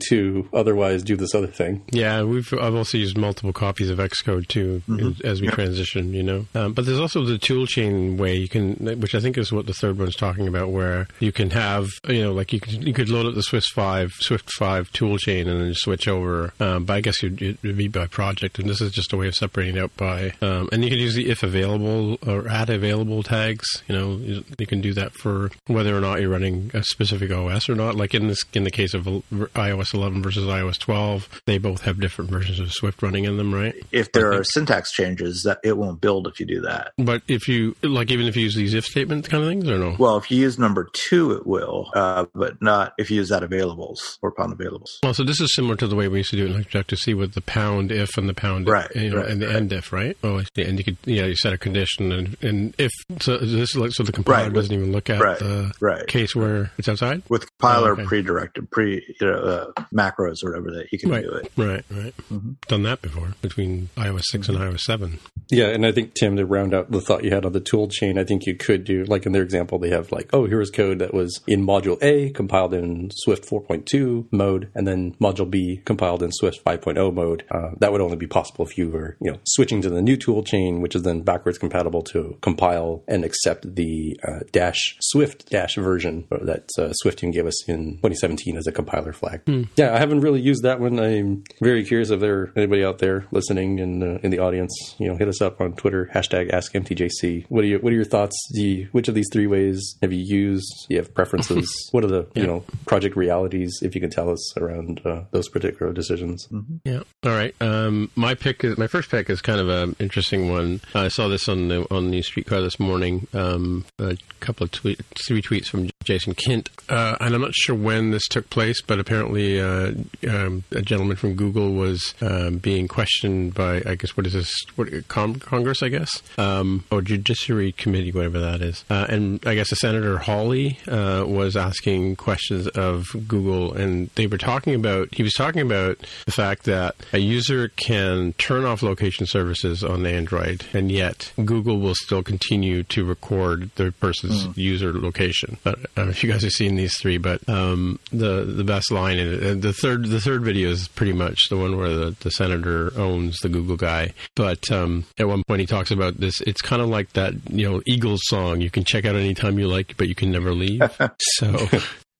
422, otherwise do this other thing.
Yeah, we've I've also used multiple copies of Xcode too as we transition. You know, um, but there's also the toolchain way you can, which I think is what the third one's talking about, where you can have you know like you could you could load up the Swift five Swift five toolchain and then switch over. Um, but I guess you'd, it'd be by project, and this is just a way of separating it out by. Um, and you can use the if available or add available tags. You know, you, you can do that for whether or not you're running a specific OS or not. Like in this in the case of iOS 11 versus iOS 12, they both have different versions of Swift running in them, right?
if there are syntax changes, that it won't build if you do that.
But if you like, even if you use these if statements kind of things, or no?
Well, if you use number two, it will, uh, but not if you use that availables or pound availables.
Well, so this is similar to the way we used to do it in Objective C with the pound if and the pound
Right,
you know,
right,
and the
right.
end if, right? Oh, I see. And you could, yeah, you set a condition and, and if so, this is like so the compiler
Right,
doesn't even look at the
right.
case where it's outside.
With compiler
Oh, okay.
pre-directed, pre you know, uh, macros or whatever that you can
Right,
do it.
right, right.
Mm-hmm.
Done that before between iOS 6 and iOS 7.
Yeah, and I think Tim, to round out the thought you had on the tool chain, I think you could do like in their example, they have like, oh, here's code that was in module A compiled in Swift 4.2 mode, and then module B compiled in Swift 5.0 mode. Uh, that would only be possible if you were, you know, switching to the new tool chain, which is then backwards compatible to compile and accept the uh, dash Swift dash version that uh, Swiftium gave us in 2017 as a compiler flag. Yeah, I haven't really used that one. I'm very curious if there anybody out there listening in uh, in the audience, you know, hit us up on Twitter hashtag AskMTJC. What are your What are your thoughts? Do you, which of these three ways have you used? Do you have preferences? what are the you know project realities? If you can tell us around uh, those particular decisions.
Yeah. All right. Um, my pick is my first pick is kind of an interesting one. I saw this on the on the streetcar this morning. Um, a couple of tweet, three tweets from Jason Kint, uh, and I'm not sure when this took place, but apparently uh, um, a gentleman from Google was um, being questioned by I guess what is this? What Con- Congress? I guess um, or Judiciary Committee, whatever that is. Uh, and I guess a Senator Hawley uh, was asking questions of Google, and they were talking about. He was talking about the fact that a user can turn off location services on Android, and yet Google will still continue to record the person's user location. But I don't know if you guys have seen these three, but um, the the best line in it, and the third the third video is pretty much the one where the, the senator owns the Google guy. But um, at one point he talks about this. It's kind of like that you know Eagles song. You can check out anytime you like, but you can never leave. so.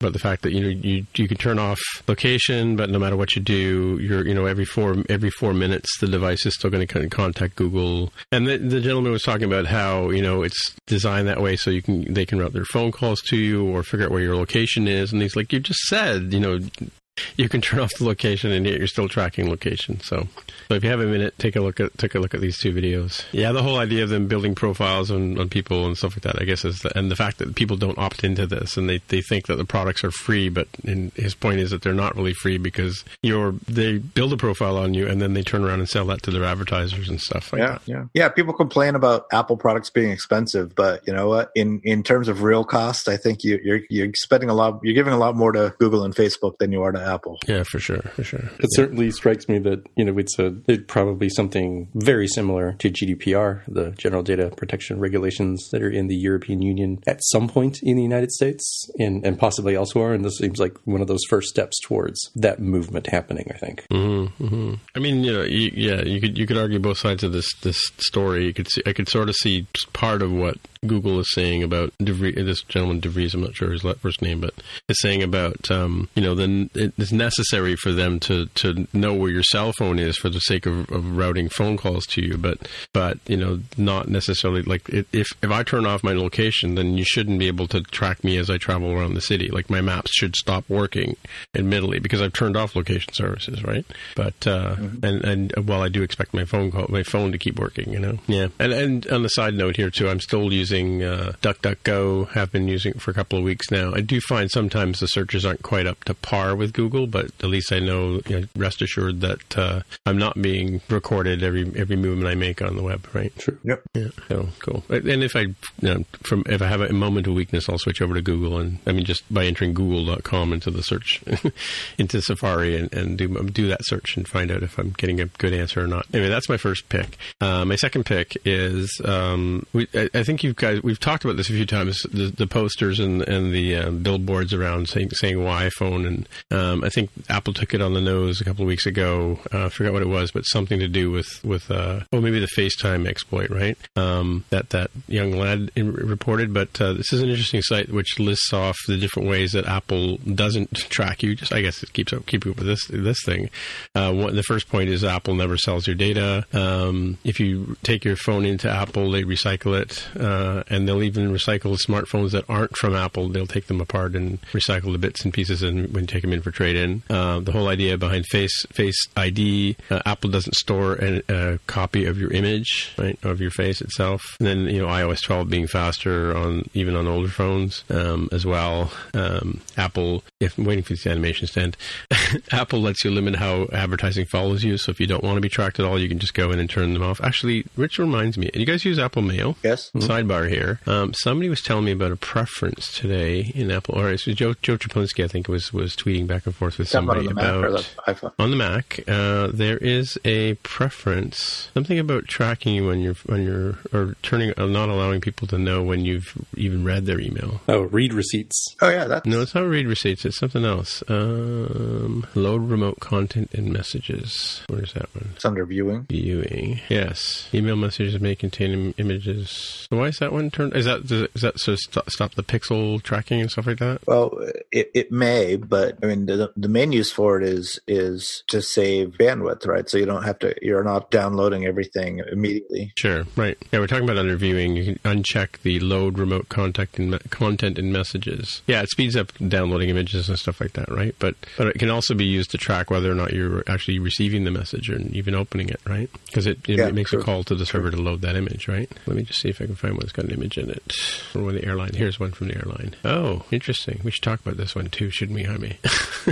But the fact that you know you you can turn off location, but no matter what you do, you're you know every four every four minutes the device is still going to contact Google. And the, the gentleman was talking about how you know it's designed that way so you can they can route their phone calls to you or figure out where your location is. And he's like, you just said you know you can turn off the location and yet you're still tracking location. So, so if you have a minute, take a look at take a look at these two videos. Yeah, the whole idea of them building profiles on, on people and stuff like that, I guess, is the, and the fact that people don't opt into this and they, they think that the products are free, but in, his point is that they're not really free because you're they build a profile on you and then they turn around and sell that to their advertisers and stuff like
yeah,
that.
yeah, yeah. People complain about Apple products being expensive, but you know what? In in terms of real cost, I think you, you're you're spending a lot. You're giving a lot more to Google and Facebook than you are to Apple.
Yeah, for sure, for sure.
It certainly strikes me that you know it's a it probably something very similar to GDPR, the General Data Protection Regulations that are in the European Union at some point in the United States and and possibly elsewhere. And this seems like one of those first steps towards that movement happening. I think.
Mm-hmm, mm-hmm. I mean, you know, you, yeah, you could you could argue both sides of this this story. You could see, I could sort of see part of what Google is saying about DeVries, this gentleman DeVries. I'm not sure his first name, but is saying about um, you know then it's necessary for them to to know where your cell phone is for the sake of, of routing phone calls to you, but but you know not necessarily like if if I turn off my location, then you shouldn't be able to track me as I travel around the city. Like my maps should stop working, admittedly, because I've turned off location services, right? But uh, and and while I do expect my phone call, my phone to keep working, you know, yeah. And and on the side note here too, I'm still using uh, DuckDuckGo. Have been using it for a couple of weeks now. I do find sometimes the searches aren't quite up to par with Google, but at least I know, you know rest assured that uh, I'm not being recorded every every movement I make on the web, right?
True. Yep.
Yeah. So cool. And if I, you know, from if I have a moment of weakness, I'll switch over to Google, and I mean just by entering Google.com into the search into Safari and, and do do that search and find out if I'm getting a good answer or not. Anyway, that's my first pick. Uh, my second pick is um, we, I, I, think you guys we've talked about this a few times. The, the posters and and the uh, billboards around saying saying why phone, and um, I think Apple took it on the nose a couple of weeks ago. Uh, I forgot what it was, but something to do with with uh, oh maybe the FaceTime exploit, right? Um, that that young lad in, reported. But uh, this is an interesting site which lists off the different ways that Apple doesn't track you. Just I guess it keeps up keeping up with this this thing. Uh, one, the first point is Apple never sells your data. Um, if you take your phone into Apple, they recycle it, uh, and they'll even recycle smartphones that aren't from Apple. They'll take them apart and recycle the bits and pieces and when take them in for trade in. Uh, the whole idea behind Face Face ID, uh, Apple doesn't store an, a copy of your image, right, of your face itself. And then you know iOS 12 being faster on even on older phones um, as well. Um, Apple, if I'm waiting for this animation to end, Apple lets you limit how advertising follows you. So if you don't want to be tracked at all, you can just go in and turn them off. Actually, Rich reminds me, and you guys use Apple Mail?
Yes.
Mm-hmm. Sidebar here. Um, somebody was telling me about a preference today in Apple, or so Joe Joe Chaplinsky, I think, was was tweeting back and forth with somebody
on
about
the
on the Mac. Uh, there is a preference, something about tracking you when you're when you're or turning, uh, not allowing people to know when you've even read their email.
Oh, read receipts.
Oh yeah, that.
No, it's not read receipts. It's something else. Um, load remote content and messages. Where's that one?
It's under viewing.
Viewing. Yes. Email messages may contain Im- images. Why is that one turned? Is that is that so stop, stop the pixel tracking and stuff like that?
Well, it, it may, but I mean the the main use for it is is to save bandwidth, right? So you don't have to. You're not downloading everything immediately.
Sure. Right. Yeah, we're talking about under viewing. You can uncheck the load remote contact and content and messages. Yeah, it speeds up downloading images and stuff like that, right? But but it can also be used to track whether or not you're actually receiving the message or even opening it, right? Because it, it,
Yeah,
makes
true.
a call to the server to load that image, right? Let me just see if I can find one that's got an image in it. Or one the airline. Here's one from the airline. Oh, interesting. We should talk about this one too, shouldn't we, Jaime?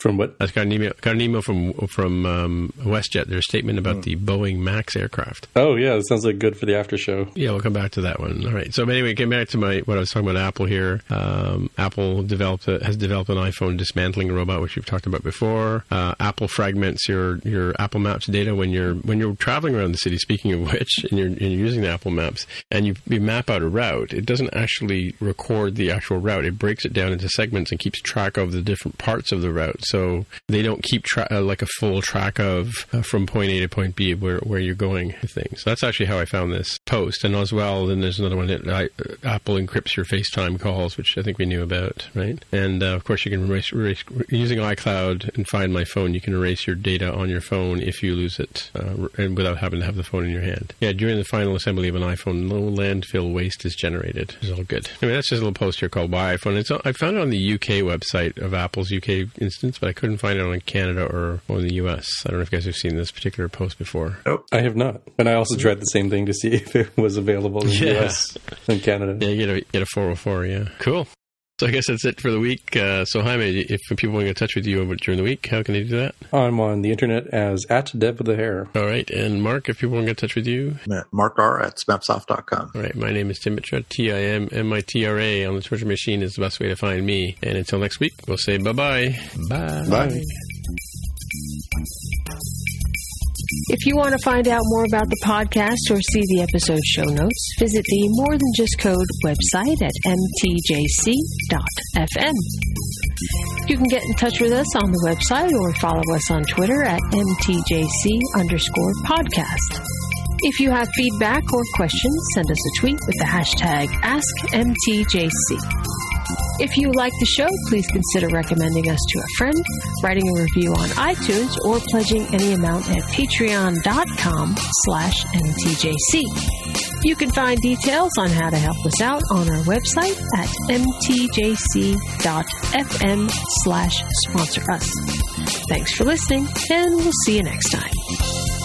From what?
I got an email. Got an email from from um, WestJet. There's a statement about the Boeing Max aircraft.
Oh, yeah, it sounds like good for the after show.
Yeah, we'll come back to that one. All right. So anyway, getting back to my what I was talking about Apple here. Um, Apple developed a, has developed an iPhone dismantling robot, which we've talked about before. Uh, Apple fragments your your Apple Maps data when you're when you're traveling around the city. Speaking of which, and you're, and you're using the Apple Maps, and you, you map out a route, it doesn't actually record the actual route. It breaks it down into segments and keeps track of the different parts of the route. So they don't keep tra- uh, like a full track of uh, from point A to point B where, where you're going with things. So that's actually how I found this post. And as well, then there's another one that I, uh, Apple encrypts your FaceTime calls, which I think we knew about, right? And uh, of course, you can erase, erase using iCloud and Find My Phone. You can erase your data on your phone if you lose it, uh, and without having to have the phone in your hand. Yeah, during the final assembly of an iPhone, no landfill waste is generated. It's all good. I mean, that's just a little post here called "Why iPhone." It's I found it on the UK website of Apple's UK instance, but I couldn't find it on Canada or, or the US. I don't know if you guys have seen this particular post before.
I have not. And I also hmm. tried the same thing to see if it was available in the
Yeah.
US and Canada.
Yeah, you get a get a 404. Yeah, cool. So I guess that's it for the week. Uh, so Jaime, if people want to get in touch with you over during the week, how can they do that?
I'm on the internet as at Dev with a hair.
All right, and Mark, if people want to get in touch with you,
Mark R at smapsoft.com.
all right. My name is Tim Mitra, T I M M I T R A. On the Twitter machine is the best way to find me. And until next week, we'll say bye bye. Bye.
If you want to find out more about the podcast or see the episode show notes, visit the More Than Just Code website at mtjc.fm. You can get in touch with us on the website or follow us on Twitter at mtjc underscore podcast. If you have feedback or questions, send us a tweet with the hashtag AskMTJC. If you like the show, please consider recommending us to a friend, writing a review on iTunes, or pledging any amount at patreon.com slash mtjc. You can find details on how to help us out on our website at mtjc.fm slash sponsor us. Thanks for listening, and we'll see you next time.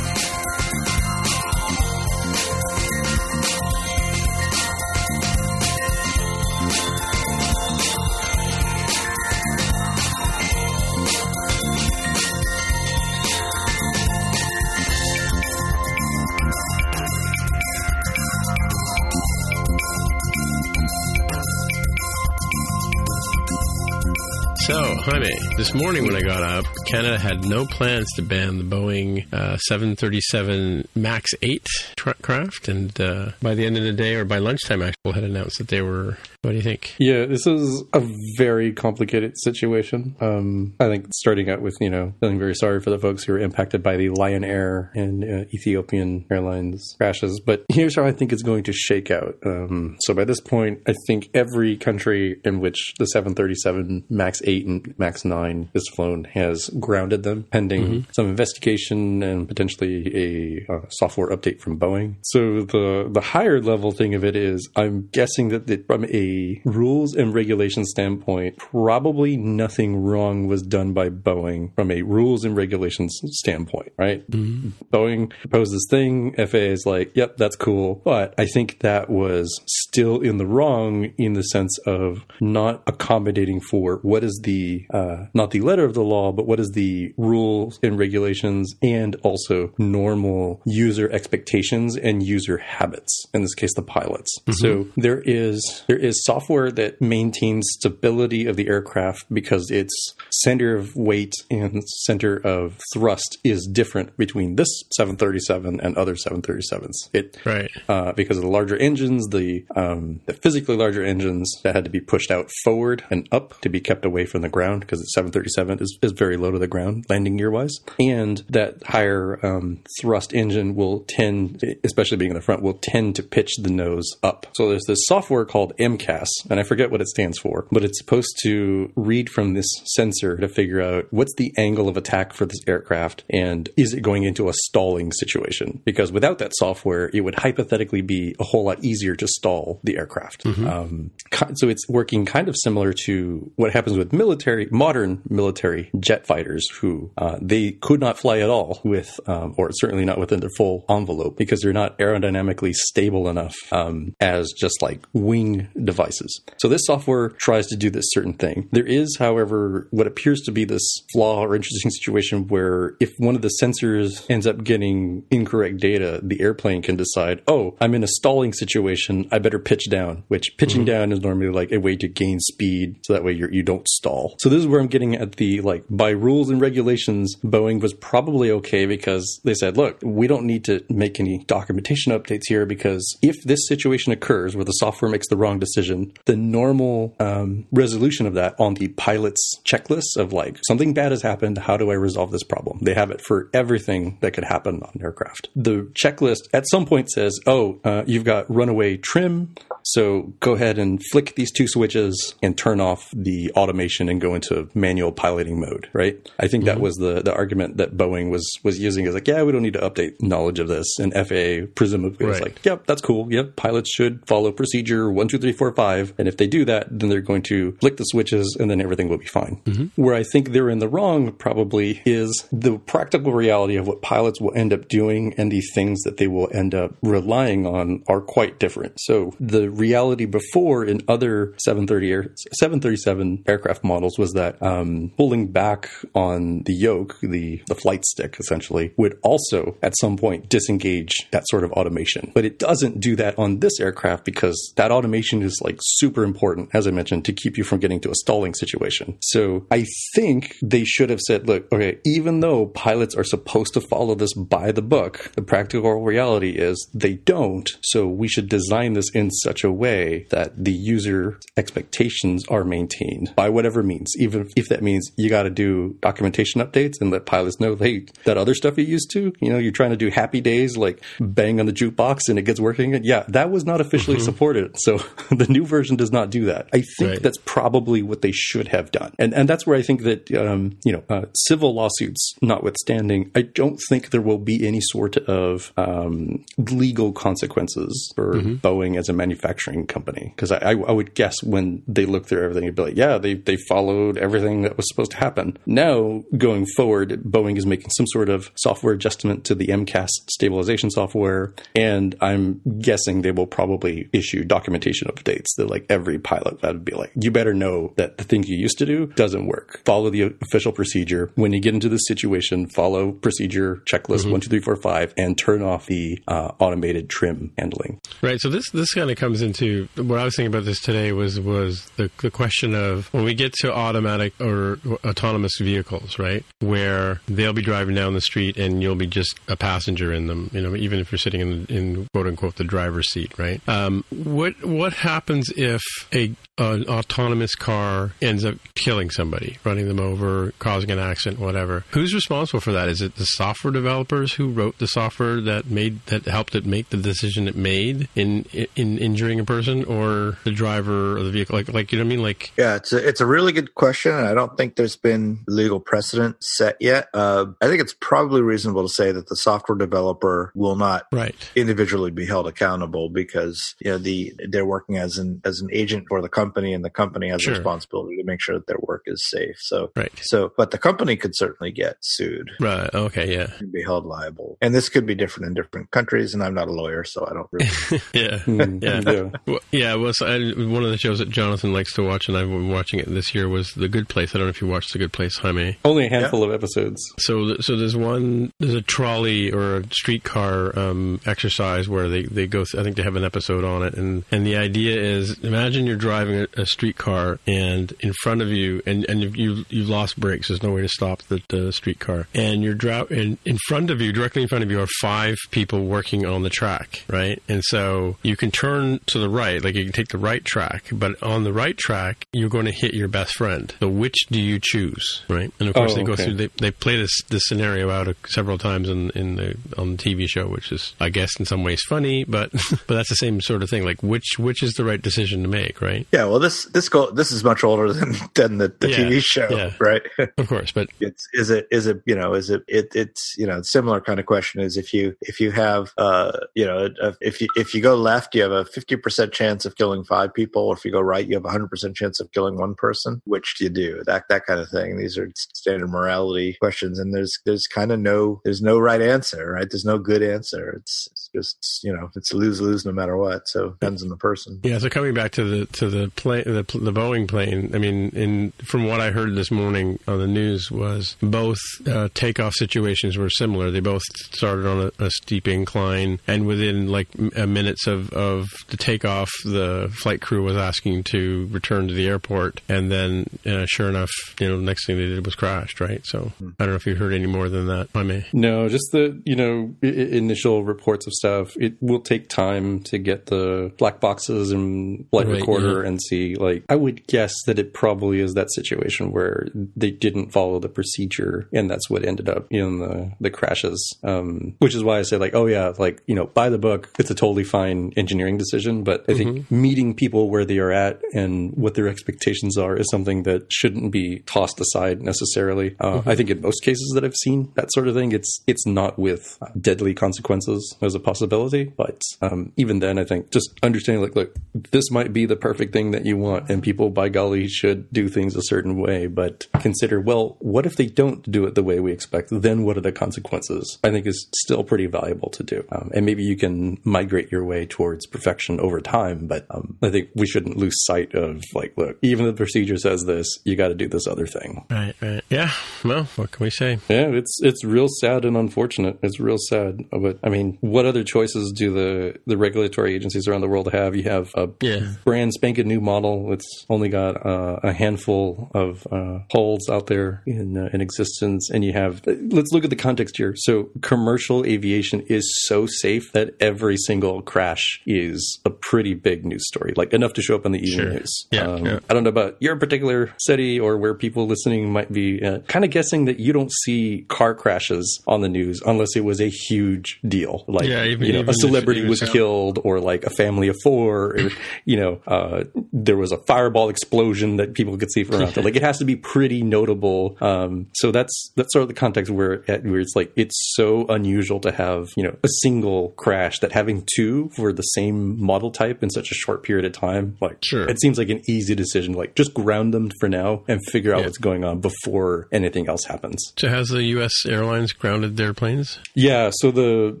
Morning when I got up, Canada had no plans to ban the Boeing uh, 737 MAX 8 tra- craft, and uh, by the end of the day or by lunchtime, actually, had announced that they were. What do you think?
Yeah, this is a very complicated situation. Um, I think starting out with you know feeling very sorry for the folks who were impacted by the Lion Air and uh, Ethiopian Airlines crashes, but here's how I think it's going to shake out. Um, so by this point, I think every country in which the 737 MAX 8 and MAX 9 is flown has grounded them pending mm-hmm. some investigation and potentially a uh, software update from Boeing. So the the higher level thing of it is I'm guessing that the, from a rules and regulation standpoint, probably nothing wrong was done by Boeing from a rules and regulations standpoint, right? Mm-hmm. Boeing proposed this thing, FAA is like, yep, that's cool. But I think that was still in the wrong in the sense of not accommodating for what is the uh, not the letter of the law, but what is the rules and regulations, and also normal user expectations and user habits. In this case, the pilots. Mm-hmm. So there is there is software that maintains stability of the aircraft because its center of weight and center of thrust is different between this 737 and other 737s. It
right
uh, because of the larger engines, the um, the physically larger engines that had to be pushed out forward and up to be kept away from the ground because the 737 is, is very low to the ground landing gear wise, and that higher um, thrust engine will tend, especially being in the front, will tend to pitch the nose up. So there's this software called MCAS, and I forget what it stands for, but it's supposed to read from this sensor to figure out what's the angle of attack for this aircraft and is it going into a stalling situation? Because without that software, it would hypothetically be a whole lot easier to stall the aircraft. Mm-hmm. Um, so it's working kind of similar to what happens with military, modern military jet fighters who uh, they could not fly at all with, um, or certainly not within their full envelope because they're not aerodynamically stable enough um, as just like wing devices. So this software tries to do this certain thing. There is, however, what appears to be this flaw or interesting situation where if one of the sensors ends up getting incorrect data, the airplane can decide, oh, I'm in a stalling situation. I better pitch down, which pitching mm-hmm. down is normally like a way to gain speed so that way you're, you do not stall. So this is where I'm getting at the like by rules and regulations, Boeing was probably okay because they said, look, we don't need to make any documentation updates here because if this situation occurs where the software makes the wrong decision, the normal um, resolution of that on the pilot's checklist of like something bad has happened, how do I resolve this problem? They have it for everything that could happen on an aircraft. The checklist at some point says, oh, uh, you've got runaway trim, so go ahead and flick these two switches and turn off the automation and go into manual piloting mode, right? I think mm-hmm. that was the, the argument that Boeing was was using is like, yeah, we don't need to update knowledge of this. And FAA presumably right. was like, yep, that's cool. Yep, pilots should follow procedure one, two, three, four, five. And if they do that, then they're going to flick the switches and then everything will be fine. Mm-hmm. Where I think they're in the wrong probably is the practical reality of what pilots will end up doing and the things that they will end up relying on are quite different. So the reality before in other 730 air, 737 aircraft models was that um, pulling back on the yoke, the, the flight stick essentially, would also at some point disengage that sort of automation. But it doesn't do that on this aircraft because that automation is like super important, as I mentioned, to keep you from getting to a stalling situation. So I think they should have said, look, okay, even though pilots are supposed to follow this by the book, the practical reality is they don't. So we should design this in such a way that the user expectations are maintained by whatever means, even if that means you got to do documentation updates and let pilots know, hey, that other stuff you used to, you know, you're trying to do happy days like bang on the jukebox and it gets working. Yeah, that was not officially mm-hmm. supported. So the new version does not do that. I think right. that's probably what they should have done. And and that's where I think that um, you know, uh, civil lawsuits notwithstanding, I don't think there will be any sort of um, legal consequences for mm-hmm. Boeing as a manufacturing company because I, I, would guess when they look through everything, it'd be like, yeah, they they followed everything that was supposed to happen. Now now going forward, Boeing is making some sort of software adjustment to the MCAS stabilization software, and I'm guessing they will probably issue documentation updates that like every pilot that would be like, you better know that the thing you used to do doesn't work. Follow the official procedure. When you get into this situation, follow procedure checklist mm-hmm. one, two, three, four, five, and turn off the uh, automated trim handling.
Right. So this this kind of comes into what I was thinking about this today was was the the question of when we get to automatic or autonomous vehicles, right, where they'll be driving down the street and you'll be just a passenger in them. You know, even if you're sitting in, in quote unquote the driver's seat, right? Um, what what happens if a an autonomous car ends up killing somebody, running them over, causing an accident, whatever? Who's responsible for that? Is it the software developers who wrote the software that made that helped it make the decision it made in in injuring a person, or the driver or the vehicle? Like, like you know what I mean? Like,
yeah, it's a, it's a really good question, I don't think there's been legal precedent set yet. Uh, I think it's probably reasonable to say that the software developer will not
right.
individually be held accountable because you know the they're working as an as an agent for the company, and the company has sure. a responsibility to make sure that their work is safe. So,
right.
So, but the company could certainly get sued.
Right. Okay. Yeah.
And be held liable, and this could be different in different countries. And I'm not a lawyer, so I don't really.
yeah. Mm, yeah. Yeah. Well, yeah. Well, so I, one of the shows that Jonathan likes to watch, and I've been watching it this year, was The Good Place. I don't know if you watched The Good Place, Jaime.
Only a handful yeah. of episodes.
So, so there's one, there's a trolley or a streetcar um, exercise where they, they go. Th- I think they have an episode on it, and and the idea is, imagine you're driving a, a streetcar, and in front of you, and and you you've lost brakes. There's no way to stop the, the streetcar, and you're driving. And in front of you, directly in front of you, are five people working on the track, right? And so you can turn to the right, like you can take the right track, but on the right track, you're going to hit your best friend. So which do you choose, right? And of course, oh, they go okay. through. They, they play this this scenario out several times in in the on the TV show, which is, I guess, in some ways funny, but but that's the same sort of thing. Like which which is the right decision to make, right?
Yeah. Well, this this go this is much older than than the, the yeah, TV show, yeah. right?
of course, but
it's is it is it you know is it, it it's you know similar kind of question is if you if you have uh you know if you if you go left you have a fifty percent chance of killing five people, or if you go right you have a hundred percent chance of killing one person. Which do you do? That that kind of thing. These are standard morality questions, and there's there's kind of no there's no right answer, right? There's no good answer. It's, it's just you know it's lose lose no matter what. So it depends on the person.
Yeah. So coming back to the to the plane the, the Boeing plane. I mean, in from what I heard this morning on the news was both uh, takeoff situations were similar. They both started on a, a steep incline, and within like m- minutes of of the takeoff, the flight crew was asking to return to the airport, and then uh, sure enough, you know, the next thing they did was crashed. Right. So hmm. I don't know if you heard any more than that. I may.
No, just the you know I- initial reports of stuff. It will take time to get the black boxes and flight right, recorder yeah. and see. Like I would guess that it probably is that situation where they didn't follow the procedure, and that's what ended up in the the crashes. Um, which is why I say like, oh yeah, like you know, by the book, it's a totally fine engineering decision. But I think mm-hmm. meeting people where they are at and what their expectations are is something that shouldn't be tossed aside necessarily. Uh, mm-hmm. I think in most cases that I've seen that sort of thing, it's it's not with deadly consequences as a possibility. But um, even then, I think just understanding like, look, this might be the perfect thing that you want, and people by golly should do things a certain way. But consider, well, what if they don't do it the way we expect? Then what are the consequences? I think is still pretty valuable to do. Um, and maybe you can migrate your way towards perfection over time. But um, I think we shouldn't lose sight of like, look, even if the procedure says this, you got to do this other thing.
Right, right. Yeah. Well, what can we say?
Yeah, it's it's real sad and unfortunate. It's real sad. But I mean, what other choices do the the regulatory agencies around the world have? You have a yeah. brand spanking new model. It's only got uh, a handful of uh, holes out there in uh, in existence, and you have. Let's look at the context here. So, commercial aviation is so safe that every single crash is a pretty big news story, like enough to show up on the evening sure. news.
Yeah, um, yeah,
I don't know about your particular city or where people listening might be uh, kind of guessing that you don't see car crashes on the news unless it was a huge deal. Like
yeah, even,
you know,
even
a celebrity
if,
was killed, or like a family of four, or you know, uh, there was a fireball explosion that people could see from out there. Like it has to be pretty notable. Um, so that's that's sort of the context where where it's like it's so unusual to have you know a single crash that having two for the same model type in such a short period of time. Like,
sure.
it seems like an easy decision. Like, just ground them for now and figure out yeah. what's going on before anything else happens.
So, has the U.S. airlines grounded their planes?
Yeah. So the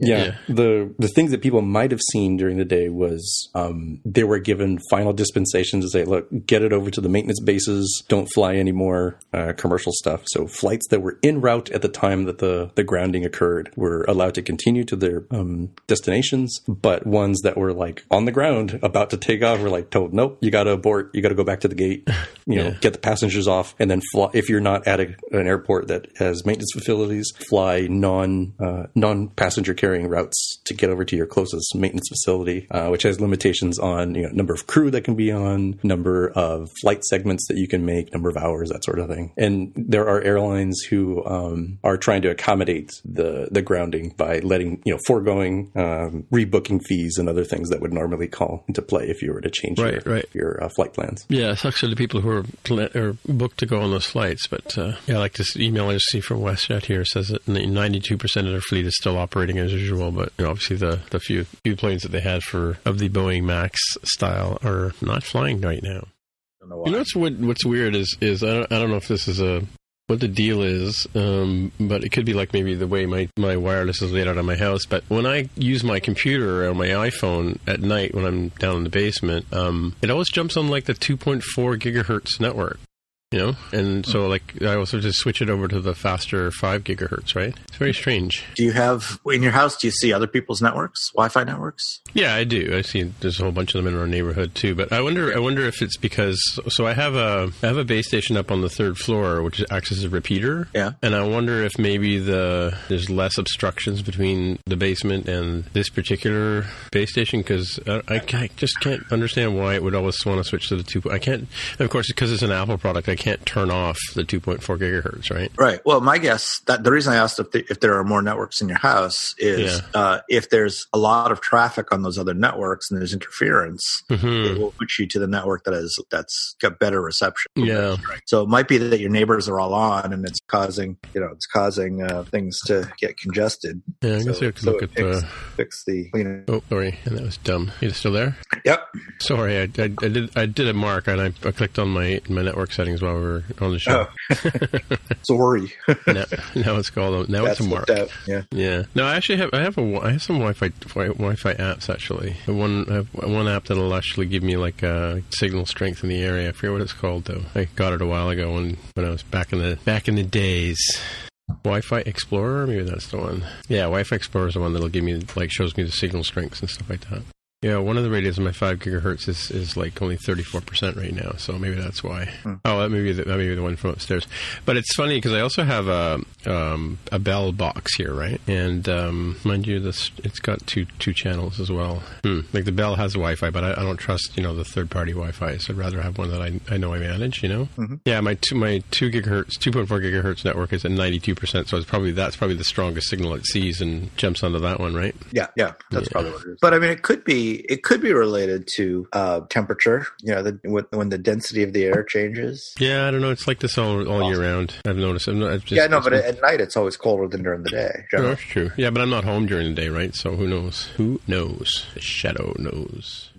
yeah, yeah, the the things that people might have seen during the day was um, they were given final dispensations to say, look, get it over to the maintenance bases. Don't fly anymore uh, commercial stuff. So flights that were en route at the time that the the grounding occurred were allowed to continue to their um, destinations, but ones that were like on the ground about to take off were like told, nope, you got to abort. You got to go back to the gate. You know, get the passengers off, and then fly. If you're not at a, an airport that has maintenance facilities, fly non uh, non passenger carrying routes to get over to your closest maintenance facility, uh, which has limitations on you know number of crew that can be on, number of flight segments that you can make, number of hours, that sort of thing. And there are airlines who um, are trying to accommodate the the grounding by letting you know foregoing um, rebooking fees and other things that would normally call into play if you were to change
right,
your,
right.
your uh, flight plans.
Yeah, it sucks for the people who are, pl- are booked to go on those flights. But uh, yeah, I like this email I just see from WestJet here says that 92% of their fleet is still operating as usual, but you know, obviously the, the few few planes that they had for of the Boeing Max style are not flying right now. Know you know what's what, what's weird is is I don't, I don't know if this is a what the deal is, um, but it could be like maybe the way my, my wireless is laid out on my house. But when I use my computer or my iPhone at night when I'm down in the basement, um, it always jumps on like the 2.4 gigahertz network you know and so like i also just switch it over to the faster 5 gigahertz right? It's very strange.
Do you have in your house do you see other people's networks? Wi-fi networks?
Yeah i do. I see there's a whole bunch of them in our neighborhood too. But i wonder i wonder if it's because so i have a i have a base station up on the third floor which acts as a repeater.
Yeah.
And i wonder if maybe the there's less obstructions between the basement and this particular base station because I, I, I, just can't understand why it would always want to switch to the two i can't of course because it's an apple product i can't turn off the 2.4 gigahertz, right?
Right. Well, my guess that the reason I asked if, the, if there are more networks in your house is yeah. uh, if there's a lot of traffic on those other networks and there's interference, mm-hmm. it will put you to the network that is that's got better reception.
Yeah.
So it might be that your neighbors are all on and it's causing you know it's causing uh, things to get congested.
Yeah, I guess
so,
you so look at
fix,
the
fix the. You know.
Oh, sorry, and that was dumb. You still there?
Yep.
Sorry, I, I, I did I did a mark and I, I clicked on my my network settings while we were on the show.
Oh. Sorry.
now, now, it's called now That's it's a mark.
Yeah.
Yeah. No, I actually have I have a I have some Wi-Fi Wi-Fi apps actually. One I have one app that'll actually give me like a signal strength in the area. I forget what it's called though. I got it a while ago when when I was back in the back in the days. Wi-Fi Explorer, maybe that's the one. Yeah, Wi-Fi Explorer is the one that'll give me like shows me the signal strengths and stuff like that. Yeah, one of the radios in my five gigahertz is, is like only thirty four percent right now, so maybe that's why. Hmm. Oh, that may be the, that may be the one from upstairs. But it's funny because I also have a um, a Bell box here, right? And um, mind you, this it's got two two channels as well. Hmm. Like the Bell has Wi-Fi, but I, I, don't trust you know the third party Wi-Fi, so I'd rather have one that I, I know I manage. You know? Mm-hmm. Yeah, my two my two gigahertz, two point four gigahertz network is at ninety two percent, so it's probably that's probably the strongest signal it sees and jumps onto that one, right?
Yeah, yeah, that's yeah. probably what it is. But I mean, it could be it could be related to uh, temperature. You know, the, when the density of the air changes.
Yeah, I don't know. It's like this all, all year round. I've noticed. I'm not, just,
yeah, no, but at night it's always colder than during the day.
Oh, that's true. Yeah, but I'm not home during the day, right? So who knows? Who knows? The shadow knows.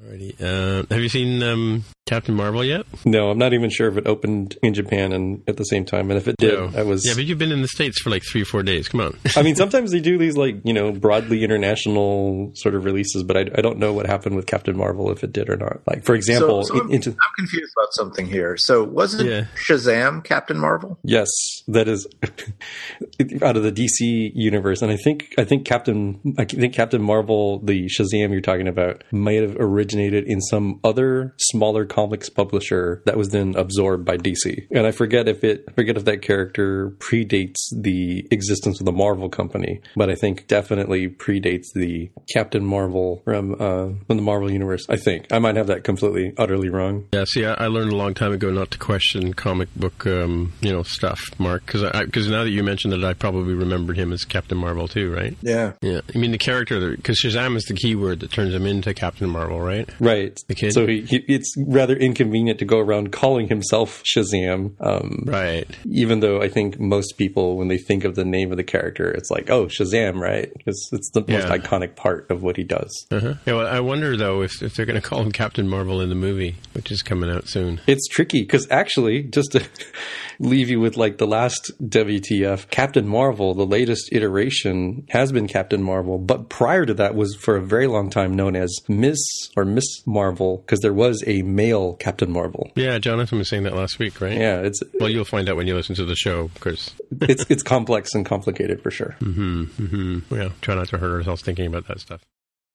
Alrighty. Uh, have you seen um, Captain Marvel yet?
No, I'm not even sure if it opened in Japan and at the same time. And if it did, no. I was.
Yeah, but you've been in the states for like three, or four days. Come on.
I mean, sometimes they do these like you know broadly international sort of releases, but I, I don't know what happened with Captain Marvel if it did or not. Like for example,
so, so I'm, into, I'm confused about something here. So wasn't yeah. Shazam Captain Marvel?
Yes, that is out of the DC universe, and I think I think Captain I think Captain Marvel, the Shazam you're talking about, might have originated in some other smaller comics publisher that was then absorbed by DC. And I forget if it I forget if that character predates the existence of the Marvel company, but I think definitely predates the Captain Marvel from uh, from the Marvel universe. I think I might have that completely utterly wrong.
Yeah, see, I, I learned a long time ago not to question comic book, um, you know, stuff, Mark, because because now that you mentioned it, I probably remembered him as Captain Marvel too, right?
Yeah,
yeah. I mean, the character, because Shazam is the key word that turns him into Captain Marvel, right?
Right.
The kid.
So he, he, it's rather inconvenient to go around calling himself Shazam. Um,
right.
Even though I think most people, when they think of the name of the character, it's like, oh, Shazam, right? Because it's the most iconic part of what he does.
Uh-huh. Yeah, well, I wonder though if, if they're going to call him Captain Marvel in the movie, which is coming out soon.
It's tricky because actually, just to leave you with like the last WTF, Captain Marvel, the latest iteration has been Captain Marvel, but prior to that was for a very long time known as Miss or Miss Marvel because there was a male Captain Marvel.
Yeah, Jonathan was saying that last week, right?
Yeah, it's
Well, you'll find out when you listen to the show, because
it's it's complex and complicated for sure. Mm-hmm, mm-hmm.
yeah, try not to hurt ourselves thinking about that stuff.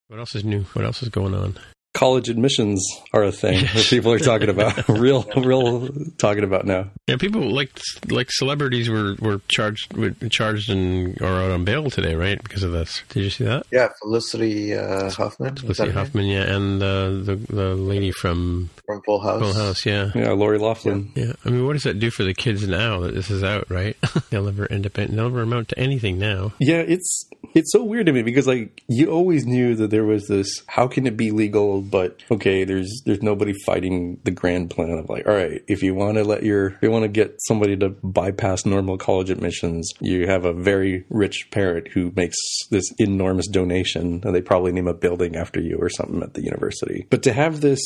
What else is new? What else is going on?
College admissions are a thing that people are talking about, real, real talking about now.
Yeah, people like like celebrities were were charged with, charged and or out on bail today, right? Because of this. Did you see that?
yeah. Felicity uh, Huffman,
Felicity
that her name?
Hoffman, yeah, and uh, the the lady from
from Full House.
Full House, yeah.
Yeah, Lori Loughlin.
Yeah, I mean, what does that do for the kids now that this is out? Right? they'll never end up. They'll never amount to anything now.
Yeah, it's it's so weird to me because like you always knew that there was this how can it be legal but okay there's there's nobody fighting the grand plan of like all right if you want to let your if you want to get somebody to bypass normal college admissions you have a very rich parent who makes this enormous donation and they probably name a building after you or something at the university. But to have this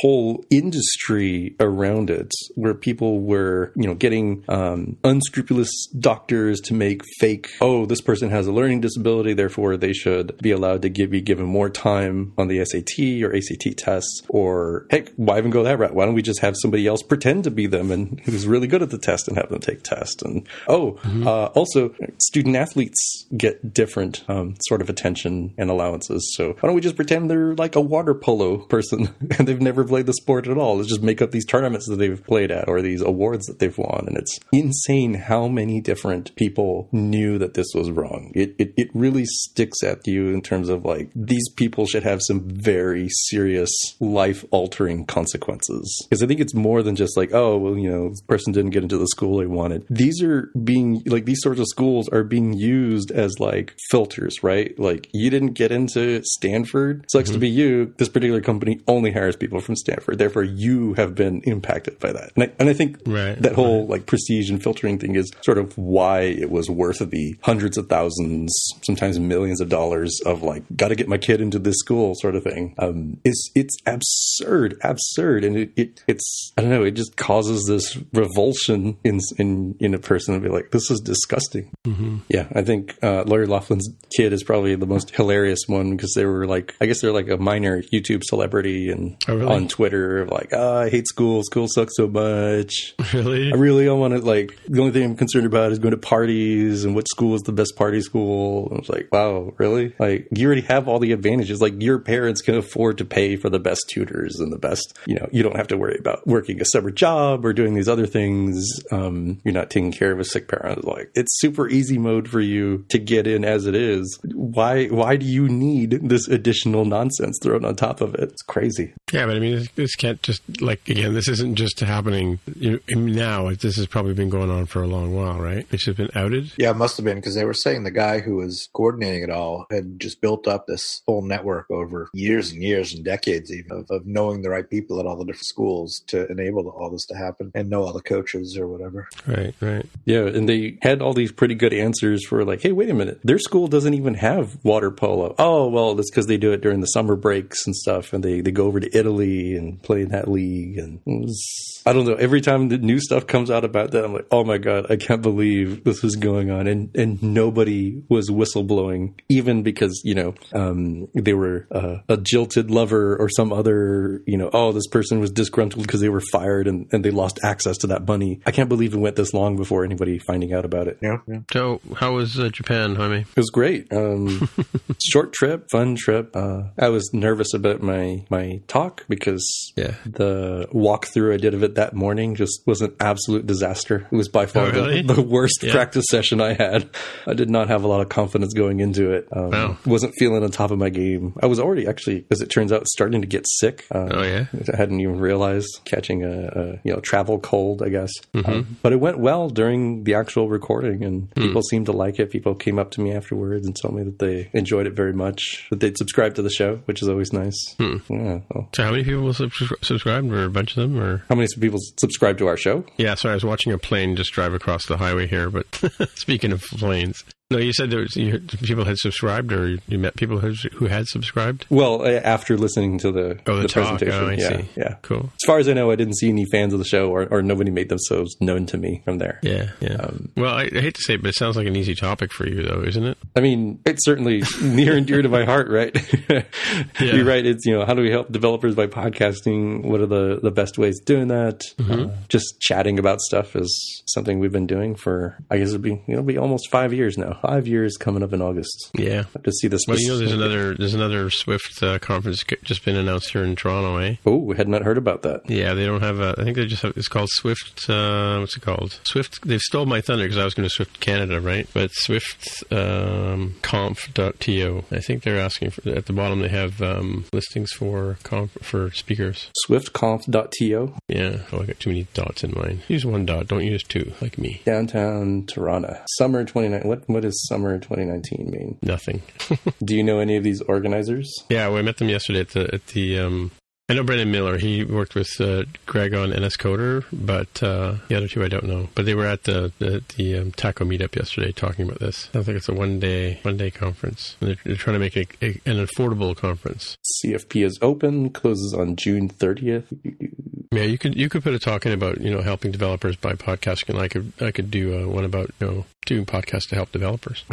whole industry around it where people were you know getting um, unscrupulous doctors to make fake oh this person has a learning disability therefore they should be allowed to give be given more time on the SAT or ACT tests or heck why even go that route? Why don't we just have somebody else pretend to be them and who's really good at the test and have them take tests? And oh uh, also student athletes get different um, sort of attention and allowances. So why don't we just pretend they're like a water polo person and they've never played the sport at all? Let's just make up these tournaments that they've played at or these awards that they've won. And it's insane how many different people knew that this was wrong. It, it, it really sticks at you in terms of like these people should have some very serious life altering consequences. Because i think it's more than just like oh well you know this person didn't get into the school they wanted. These are being like these sorts of schools are being used as like filters right? Like you didn't get into stanford. Sucks to mm-hmm. be you. This particular company only hires people from stanford. Therefore you have been impacted by that. And i, and I think
Right,
that whole like prestige and filtering thing is sort of why it was worth the hundreds of thousands sometimes millions of dollars of like got to get my kid into this school sort of thing um it's it's absurd absurd and it, it it's i don't know it just causes this revulsion in in in a person to be like this is disgusting yeah i think uh larry loughlin's kid is probably the most hilarious one because they were like i guess they're like a minor youtube celebrity and
Oh, really?
on twitter like oh, i hate school school sucks so much
Really?
I really don't want to like. The only thing I'm concerned about is going to parties and what school is the best party school. And I was like, wow, really? Like you already have all the advantages. Like your parents can afford to pay for the best tutors and the best. You know, you don't have to worry about working a separate job or doing these other things. Um, you're not taking care of a sick parent. Like it's super easy mode for you to get in as it is. Why? Why do you need this additional nonsense thrown on top of it? It's crazy.
Yeah, but I mean, this, this can't just like again. This isn't just happening you know, now. This has probably been going on for a long while, right? It's just been outed.
Yeah, it must have been because they were saying the guy who was coordinating it all had just built up this whole network over years and years and decades, even of, of knowing the right people at all the different schools to enable all this to happen and know all the coaches or whatever.
Right, right.
Yeah, and they had all these pretty good answers for like, hey, wait a minute, their school doesn't even have water polo. Oh, well, that's because they do it during the summer breaks and stuff, and they, they go over to Italy and play in that league. And I don't know, every time the new stuff comes out about that, I'm like, oh my god, I can't believe this is going on, and and nobody was whistleblowing, even because you know um, they were uh, a jilted lover or some other you know oh this person was disgruntled because they were fired and, and they lost access to that money. I can't believe it went this long before anybody finding out about it.
Yeah. yeah.
So how was uh, Japan, Jaime?
It was great. Um, short trip, fun trip. Uh, I was nervous about my my talk because
Yeah.
the walkthrough I did of it that morning just was an absolute disaster. It was by far
Oh, really?
the, the worst
Yeah.
practice session I had. I did not have a lot of confidence going into it. Um,
Wow.
Wasn't feeling on top of my game. I was already actually, as it turns out, starting to get sick. Um,
Oh, yeah?
I hadn't even realized catching a, a you know travel cold, I guess.
Mm-hmm.
Um, but it went well during the actual recording, and
Hmm.
people seemed to like it. People came up to me afterwards and told me that they enjoyed it very much. That they'd subscribed to the show, which is always nice.
Hmm.
Yeah. well,
So how many people subscri- subscribed, or a bunch of them, or?
how many people subscribe to our show?
Yeah, sorry, I was watching a plane just drive across the highway here. But speaking of planes, no, you said there was, you, people had subscribed, or you met people who, who had subscribed.
Well, uh, after listening to the,
Oh, the, talk.
presentation,
Oh, I
yeah,
see.
yeah.
cool.
As far as I know, I didn't see any fans of the show, or, or nobody made themselves known to me from there.
Yeah, yeah. well, I, I hate to say it, but it sounds like an easy topic for you, though, isn't it?
I mean, it's certainly near and dear to my heart, right? You're right. It's, you know, how do we help developers by podcasting? What are the, the best ways of doing that? Uh, just chatting about stuff is something we've been doing for, I guess it'll be, it'll be almost five years now. Five years coming up in August.
Yeah.
To see this.
Well, you know, there's another there's another Swift uh, conference just been announced here in Toronto, eh?
Oh, we had not heard about that.
Yeah, they don't have a. I think they just have. It's called Swift. Uh, what's it called? Swift. They've stole my thunder because I was going to Swift Canada, right? But Swift um, conf.to. I think they're asking for at the bottom. They have um, listings for conf, for speakers.
Swiftconf.to,
Yeah. Oh, I got too many dots in mine. Use one dot. Don't use two, like me.
downtown Toronto. Summer 29. What, what does summer 2019 mean?
Nothing.
Do you know any of these organizers?
Yeah, we met them yesterday at the at the. Um, I know Brendan Miller. He worked with uh, Greg on NSCoder, but uh, the other two I don't know. But they were at the the, the um, Taco meetup yesterday talking about this. I think it's a one day one day conference. And they're, they're trying to make it a, an affordable conference.
CFP is open, closes on June 30th.
Yeah, you could you could put a talk in about you know helping developers by podcasting. And I could I could do uh, one about you know doing podcasts to help developers.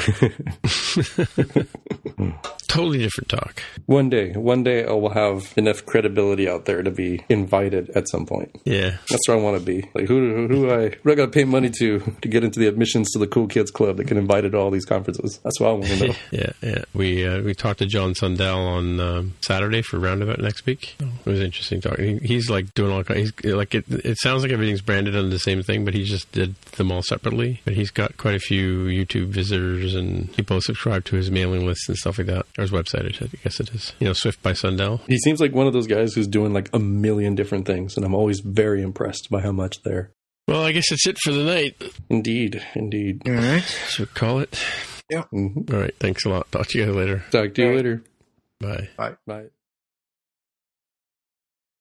totally different talk.
One day, one day I will have enough credibility out there to be invited at some point.
Yeah.
That's where I want to be. Like who, who, who do I who I got to pay money to to get into the admissions to the Cool Kids Club that get invited to all these conferences? That's what I want to know.
yeah, yeah. We uh, we talked to John Sundell on um, Saturday for Roundabout next week. It was interesting talking. He, he's like doing all. He's like it. It sounds like everything's branded under the same thing, but he just did them all separately. But he's got quite a few YouTube visitors, and people subscribe to his mailing list and stuff like that. Or his website, I guess it is. You know, Swift by Sundell.
He seems like one of those guys who's doing like a million different things, and I'm always very impressed by how much they're.
Well, I guess that's it for the night.
Indeed, indeed.
All right.
Should we call it?
Yeah.
Mhm.
All right. Thanks a lot. Talk to you guys later.
Talk to you
All right.
later.
Bye.
Bye.
Bye.